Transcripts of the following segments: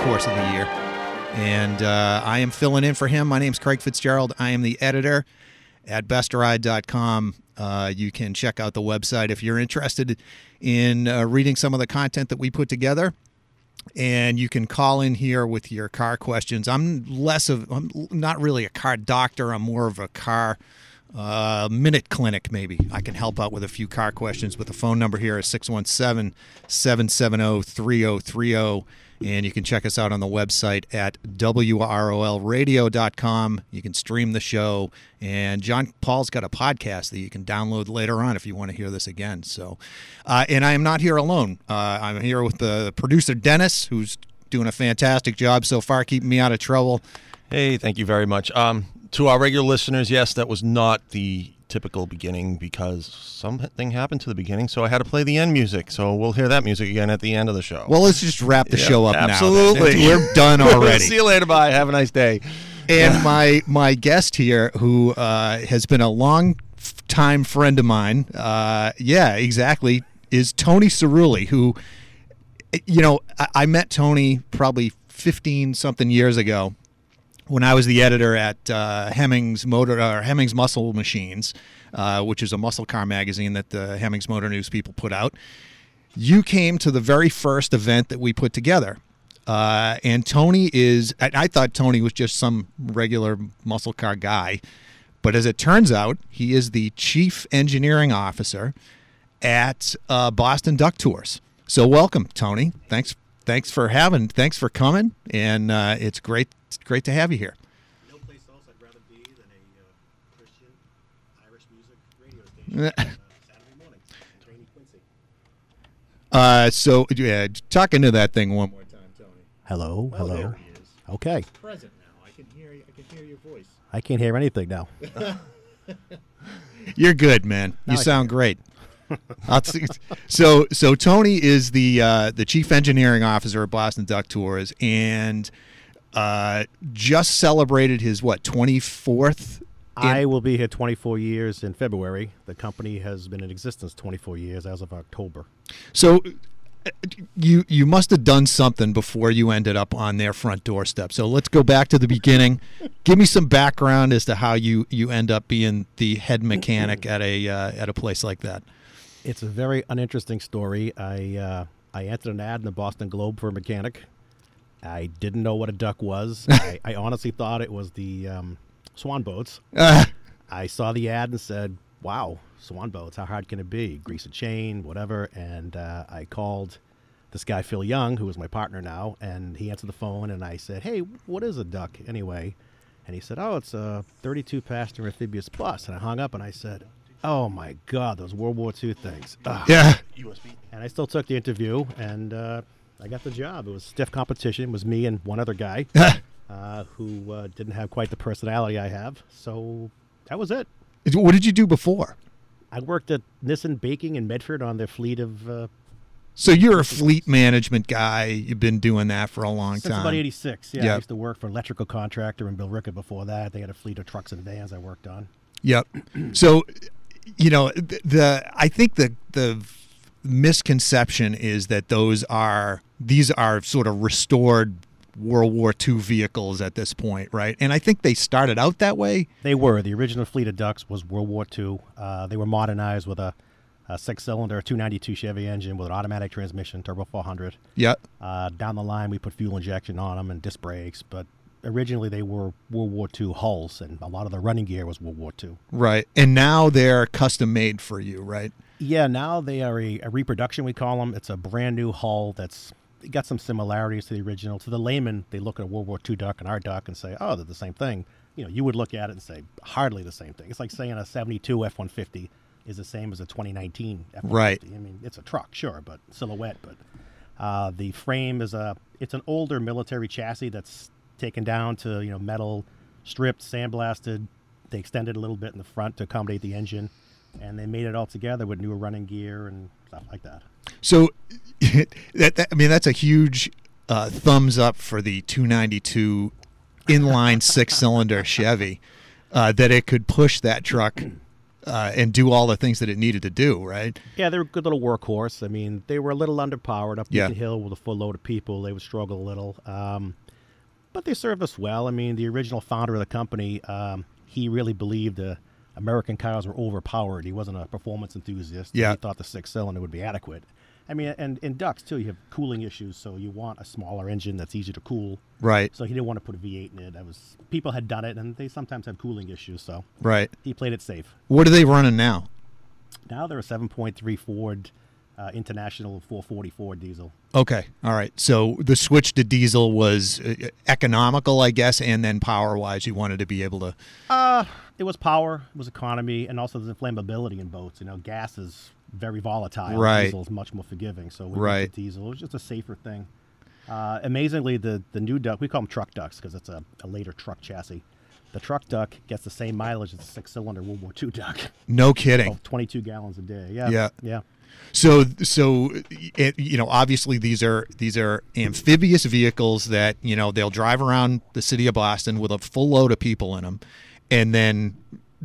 course of the year. And uh, I am filling in for him. My name's Craig Fitzgerald. I am the editor at bestride.com. Uh, you can check out the website if you're interested in uh, reading some of the content that we put together. And you can call in here with your car questions. I'm less of, I'm not really a car doctor. I'm more of a car uh, minute clinic, maybe. I can help out with a few car questions. But the phone number here is 617 770 3030. And you can check us out on the website at WROLradio.com. You can stream the show. And John Paul's got a podcast that you can download later on if you want to hear this again. So, uh, and I am not here alone. Uh, I'm here with the producer, Dennis, who's doing a fantastic job so far, keeping me out of trouble. Hey, thank you very much. Um, to our regular listeners, yes, that was not the typical beginning because something happened to the beginning, so I had to play the end music. So we'll hear that music again at the end of the show. Well, let's just wrap the Yeah, show up absolutely. now. We're done already. See you later. Bye. Have a nice day. and my my guest here, who uh, has been a long time friend of mine, uh, yeah, exactly, is Tony Cerulle, who, you know, I, I met Tony probably fifteen something years ago when I was the editor at uh, Hemmings Motor or Hemmings Muscle Machines, uh, which is a muscle car magazine that the Hemmings Motor News people put out. You came to the very first event that we put together. Uh, and Tony is, I, I thought Tony was just some regular muscle car guy. But as it turns out, he is the chief engineering officer at uh, Boston Duck Tours. So welcome, Tony. Thanks, thanks for having, thanks for coming, and uh, it's great, it's great to have you here. No place else I'd rather be than a uh, Christian Irish music radio station on uh, Saturday morning in rainy Quincy. Uh, so yeah, talk into that thing one more time, Tony. Hello, hello. there he is. Okay, Present now. I can hear. I can hear your voice. I can't hear anything now. You're good, man. You I sound great. So so Tony is the uh, the chief engineering officer at Boston Duck Tours and uh, just celebrated his what twenty fourth. I will be here 24 years in February. The company has been in existence 24 years as of October. So uh, you you must have done something before you ended up on their front doorstep. So let's go back to the beginning. Give me some background as to how you you end up being the head mechanic at a uh, at a place like that. It's a very uninteresting story. I uh, I entered an ad in the Boston Globe for a mechanic. I didn't know what a duck was. I, I honestly thought it was the um, swan boats. I saw the ad and said, "Wow, swan boats! How hard can it be? Grease a chain, whatever." And uh, I called this guy Phil Young, who is my partner now, and he answered the phone. And I said, "Hey, what is a duck anyway?" And he said, "Oh, it's a 32 passenger amphibious bus." And I hung up and I said, "Oh my God, those World War II things!" Ugh. yeah. And I still took the interview, and uh, I got the job. It was stiff competition. It was me and one other guy uh, who uh, didn't have quite the personality I have. So that was it. What did you do before? I worked at Nissen Baking in Medford on their fleet of uh, So you're a fleet management guy. You've been doing that for a long since time. about '86. Yeah, Yep. I used to work for an electrical contractor in Billerica before that. They had a fleet of trucks and vans I worked on. Yep. So, you know, the, the I think the the misconception is that those are these are sort of restored World War II vehicles at this point, right? And I think they started out that way. They were the original fleet of ducks was World War II. Uh, they were modernized with a, a six-cylinder 292 Chevy engine with an automatic transmission, turbo 400. Yep. Uh, down the line, we put fuel injection on them and disc brakes, but originally they were World War II hulls, and a lot of the running gear was World War II. Right. And now they're custom made for you, right? Yeah, now they are a, a reproduction, we call them. It's a brand new hull that's got some similarities to the original. To the layman, they look at a World War II duck and our duck and say, oh, they're the same thing. You know, you would look at it and say, hardly the same thing. It's like saying a 72 F 150 is the same as a 2019 F 150. Right. I mean, it's a truck, sure, but silhouette. But uh, the frame is a, it's an older military chassis that's taken down to, you know, metal, stripped, sandblasted. They extended a little bit in the front to accommodate the engine and they made it all together with newer running gear and stuff like that. So, that, that I mean, that's a huge uh, thumbs up for the 292 inline six cylinder Chevy uh, that it could push that truck uh, and do all the things that it needed to do, right? Yeah, they were a good little workhorse. I mean, they were a little underpowered up Yeah. Beacon Hill with a full load of people. They would struggle a little, um, but they served us well. I mean, the original founder of the company, um, he really believed the American cars were overpowered. He wasn't a performance enthusiast. Yeah. he thought the six cylinder would be adequate. I mean, and in ducks too, you have cooling issues, so you want a smaller engine that's easy to cool. Right, So he didn't want to put a V8 in it. That was people had done it, and they sometimes had cooling issues, so right. he played it safe. What are they running now? Now they're a 7.3 Ford uh, International 440 Ford diesel. Okay, all right. So the switch to diesel was uh, economical, I guess, and then power-wise, you wanted to be able to. Uh, it was power, it was economy, and also there's flammability in boats. You know, gas is very volatile. Right. Diesel is much more forgiving. So we went Right. diesel. It was just a safer thing. Uh, amazingly, the, the new duck, we call them truck ducks because it's a, a later truck chassis. The truck duck gets the same mileage as a six cylinder World War II duck. No kidding. Oh, 22 gallons a day. Yeah. Yeah. Yeah. So, so it, you know, obviously these are these are amphibious vehicles that you know they'll drive around the city of Boston with a full load of people in them, and then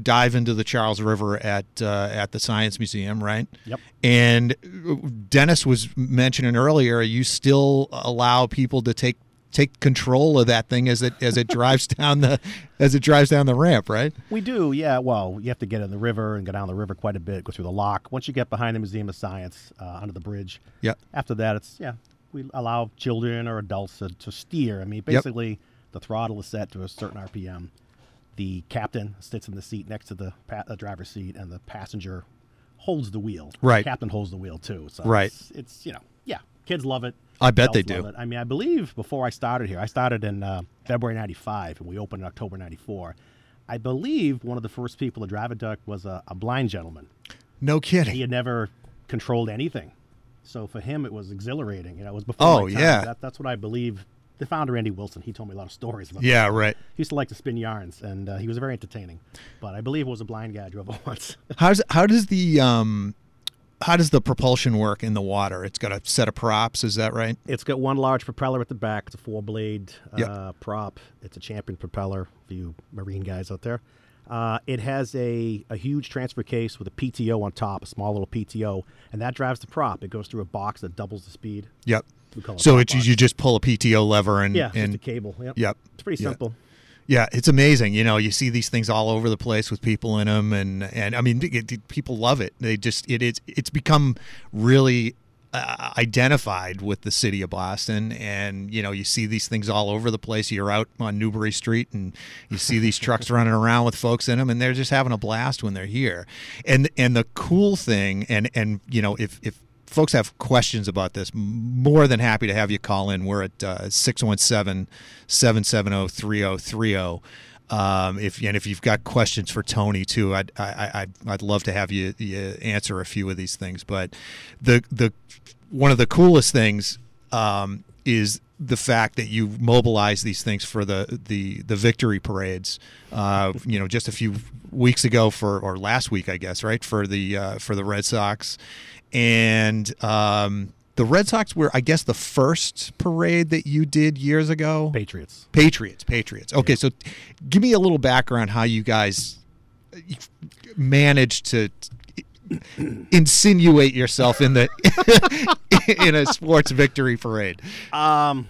dive into the Charles River at uh, at the Science Museum, right? Yep. And uh, Dennis was mentioning earlier, you still allow people to take take control of that thing as it as it drives down the as it drives down the ramp, right? We do, yeah. Well, you have to get in the river and go down the river quite a bit, go through the lock. Once you get behind the Museum of Science, uh, under the bridge, Yeah. after that, it's, yeah, we allow children or adults to, to steer. I mean, basically, the throttle is set to a certain RPM. The captain sits in the seat next to the, pa- the driver's seat, and the passenger holds the wheel. Right. The captain holds the wheel, too. So Right. It's, it's, you know, yeah, kids love it. I bet they do. I mean, I believe before I started here, I started in uh, February 95 and we opened in October 94. I believe one of the first people to drive a duck was a, a blind gentleman. No kidding. He had never controlled anything. So for him, it was exhilarating. You know, it was before Oh, my time. yeah. That, that's what I believe. The founder, Andy Wilson, he told me a lot of stories about Yeah, right. He used to like to spin yarns, and uh, he was very entertaining. But I believe it was a blind guy who drove it once. How's how does the um how does the propulsion work in the water? It's got a set of props, is that right? It's got one large propeller at the back. It's a four blade uh, Yep. prop. It's a champion propeller for you marine guys out there. Uh, it has a, a huge transfer case with a PTO on top, a small little PTO, and that drives the prop. It goes through a box that doubles the speed. Yep. It So it's box. you just pull a PTO lever and yeah, it's and just a cable. Yep. Yep. It's pretty simple. Yeah, it's amazing. You know, you see these things all over the place with people in them, and and I mean, it, it- people love it. They just it it is it's become really uh, identified with the city of Boston, and you know, you see these things all over the place. You're out on Newbury Street, and you see these trucks running around with folks in them, and they're just having a blast when they're here. And and the cool thing, and and you know, if if folks have questions about this, more than happy to have you call in. We're at uh, 617 770 3030. Um, if and if you've got questions for Tony too, I'd I, I'd I'd love to have you, you answer a few of these things. But the the one of the coolest things um, is the fact that you mobilize these things for the the the victory parades. Uh, you know, just a few weeks ago for or last week, I guess, right for the uh, for the Red Sox, and um, the Red Sox were, I guess, the first parade that you did years ago. Patriots. Patriots, Patriots. Okay, so give me a little background how you guys managed to insinuate yourself in the in a sports victory parade. Um,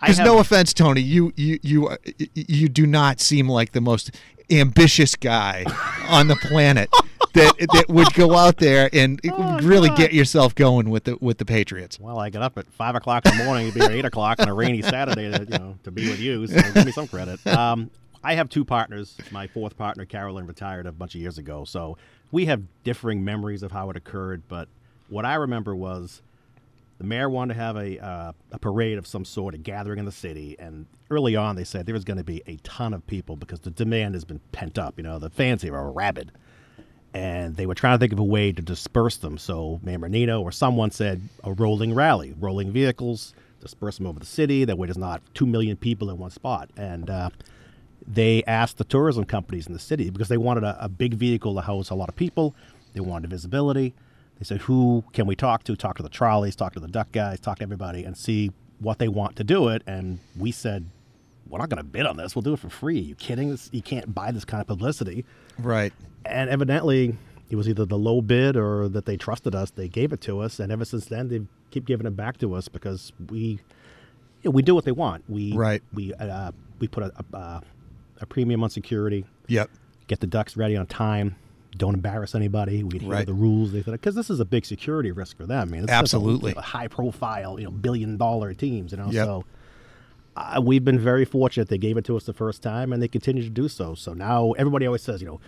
Because no offense, Tony, you you you you do not seem like the most ambitious guy on the planet that that would go out there and Oh, really get yourself going with the with the Patriots. Well, I get up at five o'clock in the morning. It'd be eight o'clock on a rainy Saturday, to, you know, to be with you. So give me some credit. Um, I have two partners. My fourth partner, Carolyn, retired a bunch of years ago. So we have differing memories of how it occurred. But what I remember was the mayor wanted to have a uh, a parade of some sort, a gathering in the city, and early on they said there was going to be a ton of people because the demand has been pent up. You know, the fans here are rabid and they were trying to think of a way to disperse them. So Mayor Menino or someone said a rolling rally, rolling vehicles, disperse them over the city. That way, there's not two million people in one spot. And uh, they asked the tourism companies in the city because they wanted a, a big vehicle to house a lot of people. They wanted visibility. They said, "Who can we talk to? Talk to the trolleys, talk to the duck guys, talk to everybody, and see what they want to do it." And we said, we're not going to bid on this. We'll do it for free. you kidding? This, you can't buy this kind of publicity. Right. And evidently, it was either the low bid or that they trusted us. They gave it to us, and ever since then, they keep giving it back to us because we, you know, we do what they want. We Right. We uh, we put a, a a premium on security. Yep. Get the ducks ready on time. Don't embarrass anybody. We adhere Right. the rules. They because this is a big security risk for them. I mean, it's just a- Absolutely. high profile, you know, billion dollar teams. You know, Yep. so uh, we've been very fortunate. They gave it to us the first time, and they continue to do so. So now everybody always says, you know,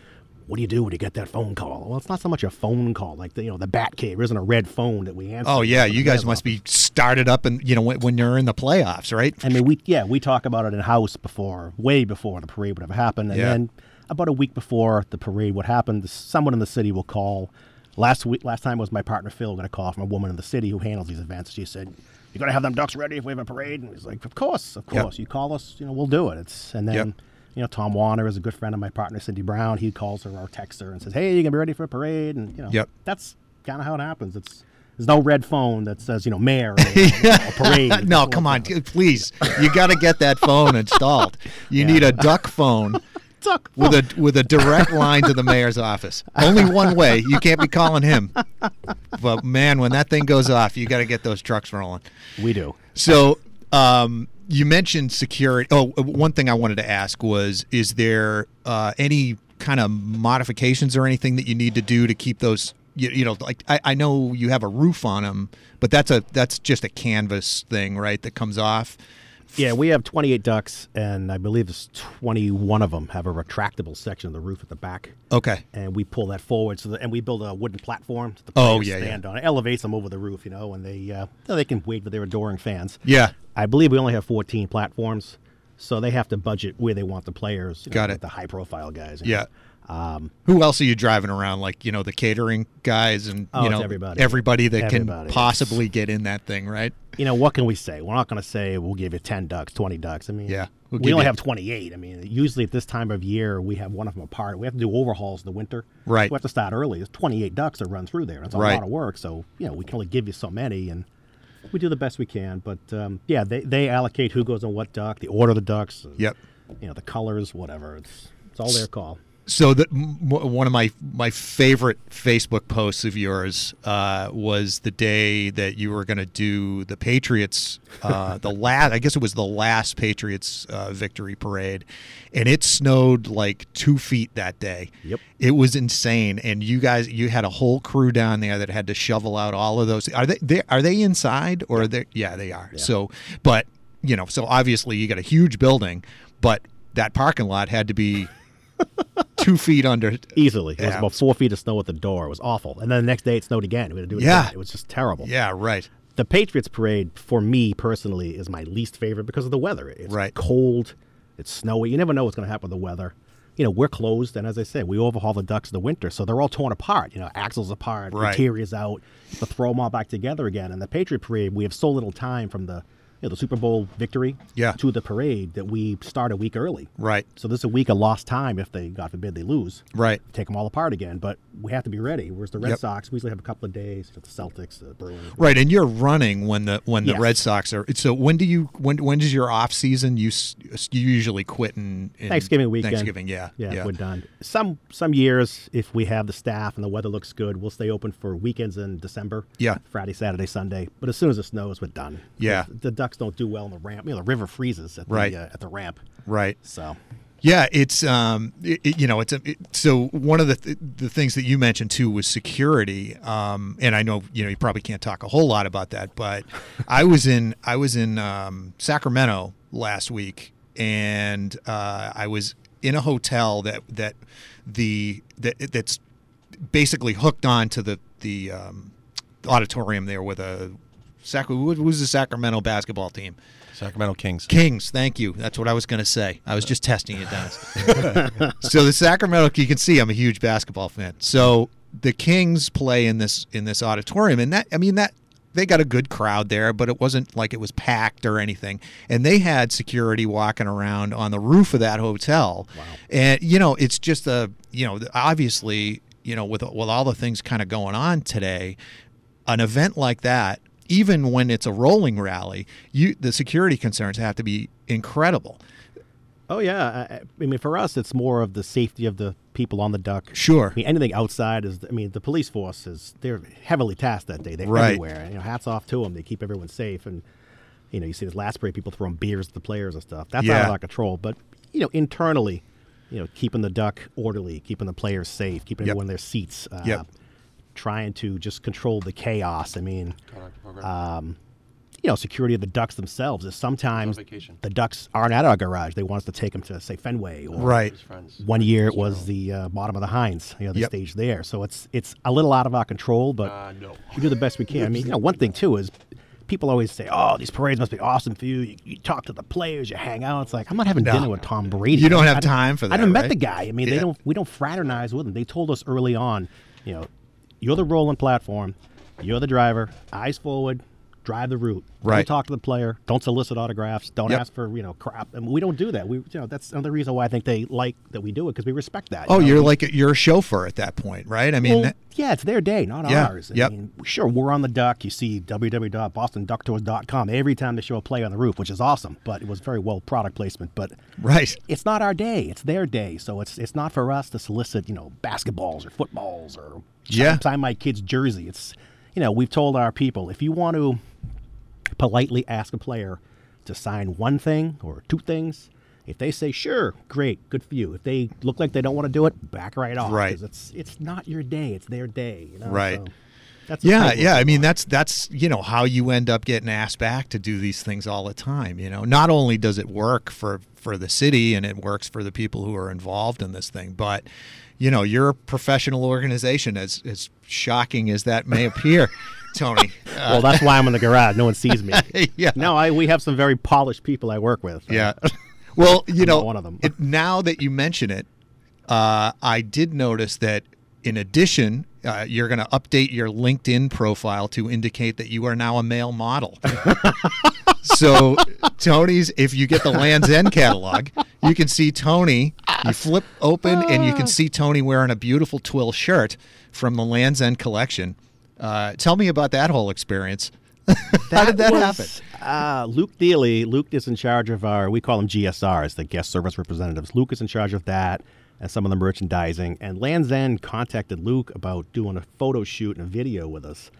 what do you do when you get that phone call? Well, it's not so much a phone call, like the you know the Bat Cave. Isn't a red phone that we answer. Oh yeah, you guys must be started up and you know when, when you're in the playoffs, right? I mean, we yeah, we talk about it in house before, way before the parade would have happened, and Yeah. then about a week before the parade would happen, someone in the city will call. Last week, last time was my partner Phil got a call from a woman in the city who handles these events. She said, "You're gonna have them ducks ready if we have a parade." And he's like, "Of course, of Yep. course. You call us, you know, we'll do it." It's and then. Yep. You know, Tom Werner is a good friend of my partner, Cindy Brown. He calls her or texts her and says, "Hey, you gonna be ready for a parade?" And you know, Yep. that's kind of how it happens. It's there's no red phone that says you know mayor or, know, parade. no, come on, please. You got to get that phone installed. You need a duck phone Duck with a with a direct line to the mayor's office. Only one way. You can't be calling him. But man, when that thing goes off, you got to get those trucks rolling. we do. So, um, you mentioned security. Oh, uh, one thing I wanted to ask was: Is there uh, any kind of modifications or anything that you need to do to keep those? You, you know, like I, I know you have a roof on them, but that's a that's just a canvas thing, right? That comes off. Yeah, we have 28 ducks, and I believe there's 21 of them have a retractable section of the roof at the back, Okay. and we pull that forward. So, that, and we build a wooden platform that the Oh, players yeah, yeah. stand on. It elevates them over the roof, you know, and they uh, they can wait for their adoring fans. Yeah. I believe we only have 14 platforms, so they have to budget where they want the players. you know, Got it. The high profile guys. Yeah. know. Um, Who else are you driving around? Like you know the catering guys and Oh, you know everybody. everybody that Everybody, can possibly get in that thing, right? you know, what can we say? We're not going to say we'll give you 10 ducks, 20 ducks. I mean, Yeah, we'll we only have 28. I mean, usually at this time of year, we have one of them apart. We have to do overhauls in the winter. Right. We have to start early. There's 28 ducks that run through there. It's a Right. lot of work. So, you know, we can only give you so many. And we do the best we can. But, um, yeah, they, they allocate who goes on what duck, the order of the ducks, Yep. you know, the colors, whatever. It's, it's all their call. So the m- one of my my favorite Facebook posts of yours uh, was the day that you were going to do the Patriots, uh, the last. I guess it was the last Patriots uh, victory parade, and it snowed like two feet that day. Yep. It was insane, and you guys, you had a whole crew down there that had to shovel out all of those. Are they? they are they inside or are they? Yeah, they are. So, but you know, so obviously you got a huge building, but that parking lot had to be two feet under. Easily. It was about four feet of snow at the door. It was awful. And then the next day it snowed again. We had to do it Yeah. again. It was just terrible. Yeah, right. the Patriots parade for me personally is my least favorite because of the weather. It's Right. cold, it's snowy. You never know what's going to happen with the weather. You know, we're closed, and as I said, we overhaul the ducks in the winter, so they're all torn apart. You know, axles apart, Right. interiors out, to throw them all back together again. And the Patriot parade, we have so little time from the you know, the Super Bowl victory Yeah. to the parade that we start a week early. Right. So this is a week of lost time if they, God forbid, they lose Right. take them all apart again. But we have to be ready. Whereas the Red Yep. Sox, we usually have a couple of days. For the Celtics, the Bruins. Right, and you're running when the when the Yes. Red Sox are. So when do you when when does your off season? You you usually quit in, in Thanksgiving weekend. Thanksgiving, yeah, yeah, we're done. Some some years, if we have the staff and the weather looks good, we'll stay open for weekends in December. Yeah. Friday, Saturday, Sunday. But as soon as it snows, we're done. Yeah. the, the ducks don't do well in the ramp. You know, the river freezes at the Right. uh, at the ramp. right. So Yeah, it's um, it, it- you know, it's a, it, so one of the th- the things that you mentioned too was security. Um, and I know you know you probably can't talk a whole lot about that, but I was in I was in um, Sacramento last week, and uh, I was in a hotel that that the that that's basically hooked on to the the um, auditorium there with a Sac- who was the Sacramento basketball team. Sacramento Kings. Kings, thank you. That's what I was going to say. I was just testing you, Dennis. so the Sacramento, you can see I'm a huge basketball fan. So the Kings play in this in this auditorium, and that I mean that they got a good crowd there, but it wasn't like it was packed or anything. And they had security walking around on the roof of that hotel. Wow. And you know, it's just a you know obviously you know with with all the things kind of going on today, an event like that, even when it's a rolling rally, you the security concerns have to be incredible. Oh yeah, I, I mean for us, it's more of the safety of the people on the duck. Sure. I mean anything outside is. I mean the police force is they're heavily tasked that day. They're Right. everywhere. You know, hats off to them. They keep everyone safe. And you know, you see this last spray people throwing beers at the players and stuff. That's out Yeah. of our control. But you know, internally, you know, keeping the duck orderly, keeping the players safe, keeping Yep. everyone in their seats. Uh, Yep. Trying to just control the chaos. I mean, um, you know, security of the ducks themselves is sometimes the ducks aren't at our garage. They want us to take them to say Fenway or Right. one year it was the uh, bottom of the Hynes, you know, the Yep. stage there. So it's it's a little out of our control, but no. we do the best we can. I mean, you know, one thing too is people always say, "Oh, these parades must be awesome for you. You, you talk to the players, you hang out." It's like I'm not having No. dinner with Tom Brady. You don't have I- time for that. I haven't met the guy. I mean, they don't. We don't fraternize with him. They told us early on, you know, you're the rolling platform, you're the driver, eyes forward. Drive the route. Right. Don't talk to the player. Don't solicit autographs. Don't Yep. ask for you know crap. And we don't do that. We you know that's another reason why I think they like that we do it because we respect that. you Oh, know? you're like you're a chauffeur at that point, right? I mean, well, that- yeah, it's their day, not Yeah, ours. I yep. mean, sure, we're on the duck. You see www.bostonducktours.com every time they show a play on the roof, which is awesome. But it was very well product placement. But right. it's not our day; it's their day. So it's it's not for us to solicit, you know, basketballs or footballs or Yeah. sign my kid's jersey. It's you know, we've told our people if you want to politely ask a player to sign one thing or two things. If they say sure, great, good for you. If they look like they don't want to do it, back right off. Right. It's it's not your day; it's their day. You know? Right. So that's a Yeah, yeah. I mean, that's that's you know how you end up getting asked back to do these things all the time. You know, not only does it work for for the city and it works for the people who are involved in this thing, but you know, you're a professional organization. As as shocking as that may appear, Tony. Uh, well, that's why I'm in the garage. No one sees me. Yeah. No, I we have some very polished people I work with. Yeah. Well, you I'm know, one of them. it, now that you mention it, uh, I did notice that in addition, uh, you're going to update your LinkedIn profile to indicate that you are now a male model. so, Tony's, if you get the Lands' End catalog, you can see Tony. You flip open and you can see Tony wearing a beautiful twill shirt from the Lands' End collection. Uh, tell me about that whole experience. How did that happen? Uh, Luke Dealey. Luke is in charge of our. We call them GSRs, the guest service representatives. Luke is in charge of that and some of the merchandising. And Lands' End contacted Luke about doing a photo shoot and a video with us.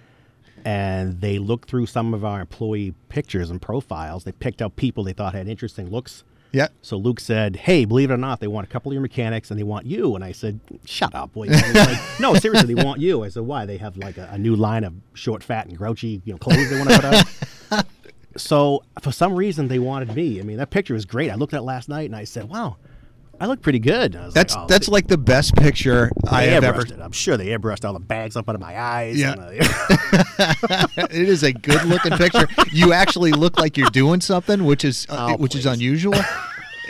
And they looked through some of our employee pictures and profiles. They picked out people they thought had interesting looks. Yeah. So Luke said, "Hey, believe it or not, they want a couple of your mechanics and they want you." And I said, "Shut up, boy." Like, no, seriously, they want you. I said, "Why? They have like a, a new line of short, fat, and grouchy, you know, clothes they want to put out." so for some reason, they wanted me. I mean, that picture was great. I looked at it last night and I said, "Wow, I look pretty good." That's like, oh, that's they- like the best picture I have ever. it. I'm sure they airbrushed all the bags up under my eyes. Yeah. and, uh, it is a good looking picture. You actually look like you're doing something, which is uh, Oh, which is unusual.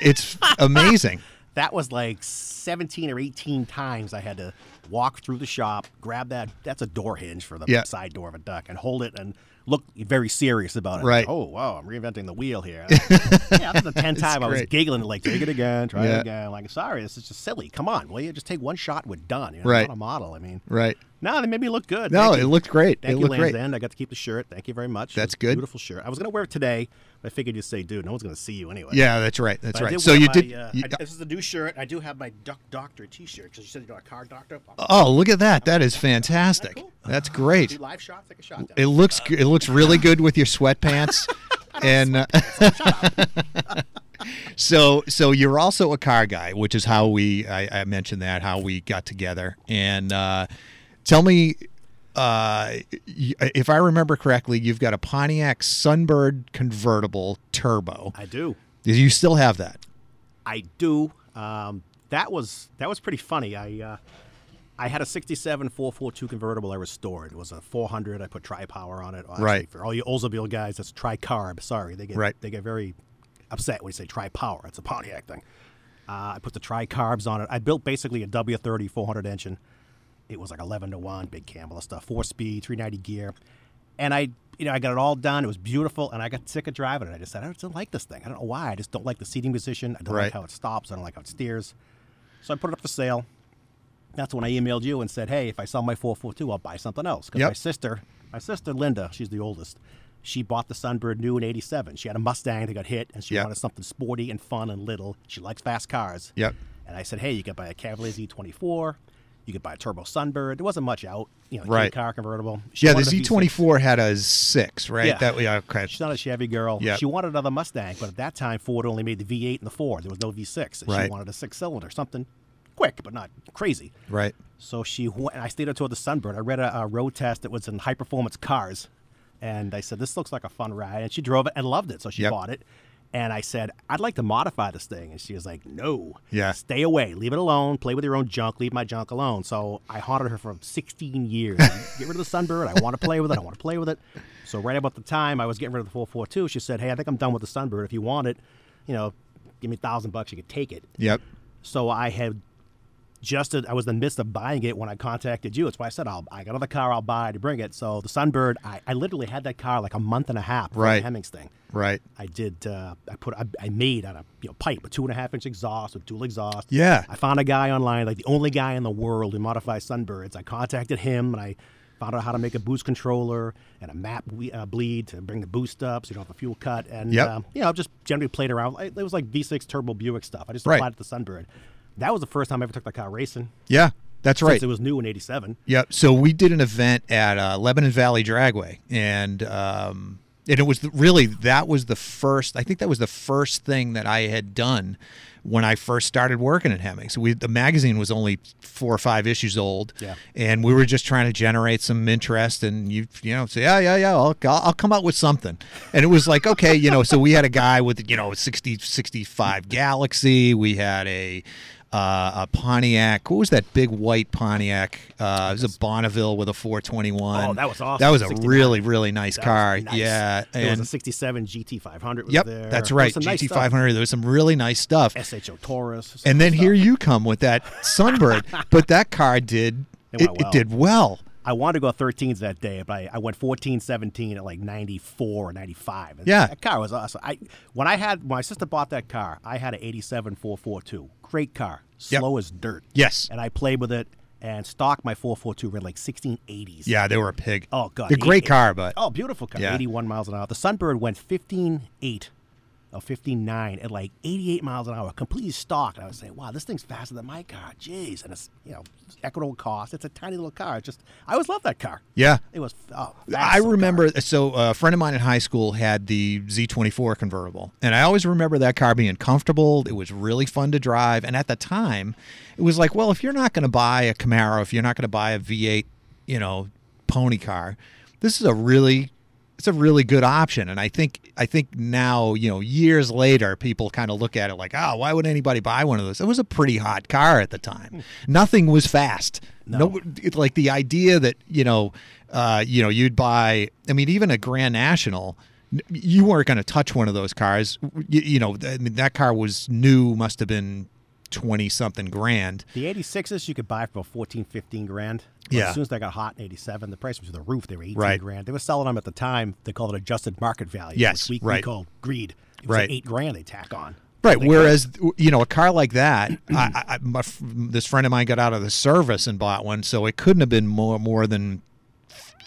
It's amazing. that was like 17 or 18 times I had to walk through the shop, grab that. That's a door hinge for the Yeah. side door of a duck, and hold it and look very serious about it. Right. Oh, wow, I'm reinventing the wheel here. yeah, after the 10th time, I was giggling, like, take it again, try Yeah. it again. Like, sorry, this is just silly. Come on, will you? Just take one shot, we're done. You know, Right. Not a model. I mean, Right. no, they made me look good. No, Thank it you. looked great. Thank it you, looked Land's great. End. I got to keep the shirt. Thank you very much. That's It was a good. Beautiful shirt. I was going to wear it today, I figured you'd say, dude, no one's going to see you anyway. Yeah, that's right. That's right. So you my, did. uh, you- I- this is the new shirt. I do have my Duck Doctor T-shirt because you said you're a car doctor. oh, look at that. That is fantastic. cool? That's great. live shots. Take a shot. It looks it looks really good with your sweatpants. and uh, so so you're also a car guy, which is how we I, I mentioned that how we got together. And uh, tell me uh, if I remember correctly, you've got a Pontiac Sunbird convertible turbo. I do. Do you still have that? I do. Um, that was that was pretty funny. I uh, I had a '67 442 convertible I restored. It was a 400. I put tri power on it. Actually, Right. For all you Oldsmobile guys, that's tri carb. Sorry, they get Right. they get very upset when you say tri power. It's a Pontiac thing. Uh, I put the tri carbs on it. I built basically a W30 400 engine. It was like 11 to one, big Campbell stuff, four speed, 390 gear, and I. You know, I got it all done. It was beautiful, and I got sick of driving it. I just said, I just don't like this thing. I don't know why. I just don't like the seating position. I don't Right. like how it stops. I don't like how it steers. So I put it up for sale. That's when I emailed you and said, "Hey, if I sell my 442, I'll buy something else." Because Yep. my sister, my sister Linda, she's the oldest. She bought the Sunbird new in '87. She had a Mustang that got hit, and she Yep. wanted something sporty and fun and little. She likes fast cars. Yep. And I said, hey, you could buy a Cavalier Z24. You could buy a turbo Sunbird. There wasn't much out, you know, Right. car convertible. She Yeah, the Z24 had a six, right? Yeah. That yeah, okay. She's not a Chevy girl. Yep. She wanted another Mustang, but at that time, Ford only made the V8 and the Ford. There was no V6. And Right. She wanted a six cylinder, something quick, but not crazy. Right. So she went, I stayed toward the Sunbird. I read a, a road test that was in high performance cars. And I said, this looks like a fun ride. And she drove it and loved it. So she Yep. bought it. And I said, I'd like to modify this thing. And she was like, no. Yeah. Stay away. Leave it alone. Play with your own junk. Leave my junk alone. So I haunted her for 16 years. Get rid of the Sunbird. I want to play with it. I want to play with it. So right about the time I was getting rid of the 442, she said, hey, I think I'm done with the Sunbird. If you want it, you know, give me a thousand bucks. You could take it. Yep. So I had just I was in the midst of buying it when I contacted you. That's why I said I'll I got another car I'll buy to bring it. So the Sunbird, I, I literally had that car like a month and a half Right. the Hemmings thing. Right. I did. Uh, I put. I, I made out of you know pipe a two and a half inch exhaust with dual exhaust. Yeah. I found a guy online, like the only guy in the world who modifies Sunbirds. I contacted him and I found out how to make a boost controller and a map we- uh, bleed to bring the boost up so you don't have a fuel cut. And Yep. um, you know, just generally played around. It was like V6 turbo Buick stuff. I just Right. applied it to the Sunbird. That was the first time I ever took the car racing. Yeah. That's right. Since it was new in '87. Yep. So we did an event at uh, Lebanon Valley Dragway, and um, and it was the, really that was the first. I think that was the first thing that I had done when I first started working at Hemmings. We the magazine was only four or five issues old, Yeah. and we were just trying to generate some interest. And you you know say yeah yeah yeah I'll I'll, I'll come out with something, and it was like okay you know so we had a guy with you know a 60 65 Galaxie. We had a uh, a Pontiac. What was that big white Pontiac? Uh, it was a Bonneville with a 421. Oh, that was awesome. That was a 69. really, really nice That car. nice. Yeah, There was a '67 GT500. Was yep, there. that's right. nice GT stuff. 500. There was some really nice stuff. SHO Taurus. And then here you come with that Sunbird, but that car did It it, went it did well. I wanted to go 13s that day, but I, I went 14, 17 at like 94 or 95. Yeah. That car was awesome. I when I had when my sister bought that car, I had an 87 442. Great car. Yep. Slow as dirt. Yes. And I played with it and stock my 442 ran like 1680s. Yeah, they were a pig. Oh god. they're great car, but Oh, beautiful car. Yeah. 81 miles an hour. The Sunbird went 15.8 or 15.9 at like 88 miles an hour, completely stock. And I was saying, wow, this thing's faster than my car. Jeez. And it's, you know, equitable cost. It's a tiny little car. It's just, I always loved that car. yeah. It was, oh, I remember. car. So uh, a friend of mine in high school had the Z24 convertible, and I always remember that car being comfortable. It was really fun to drive, and at the time, it was like, well, if you're not going to buy a Camaro, if you're not going to buy a V8, you know, pony car, this is a really it's a really good option. And i think i think now you know years later people kind of look at it like oh why would anybody buy one of those? It was a pretty hot car at the time. Nothing was fast. No, it's like the idea that you know uh, you know you'd buy i mean even a grand national you weren't going to touch one of those cars. You, you know i mean that car was new must have been 20 something grand The 86s you could buy for about 14, 15 grand. But Yeah. As soon as they got hot in 87, the price was to the roof. They were 18 Right. grand. They were selling them at the time. They called it adjusted market value. Yes, which we, right. we called greed. It was Right. like eight grand they tack on. Right. Whereas, you know, a car like that, I, I, my, this friend of mine got out of the service and bought one, so it couldn't have been more more than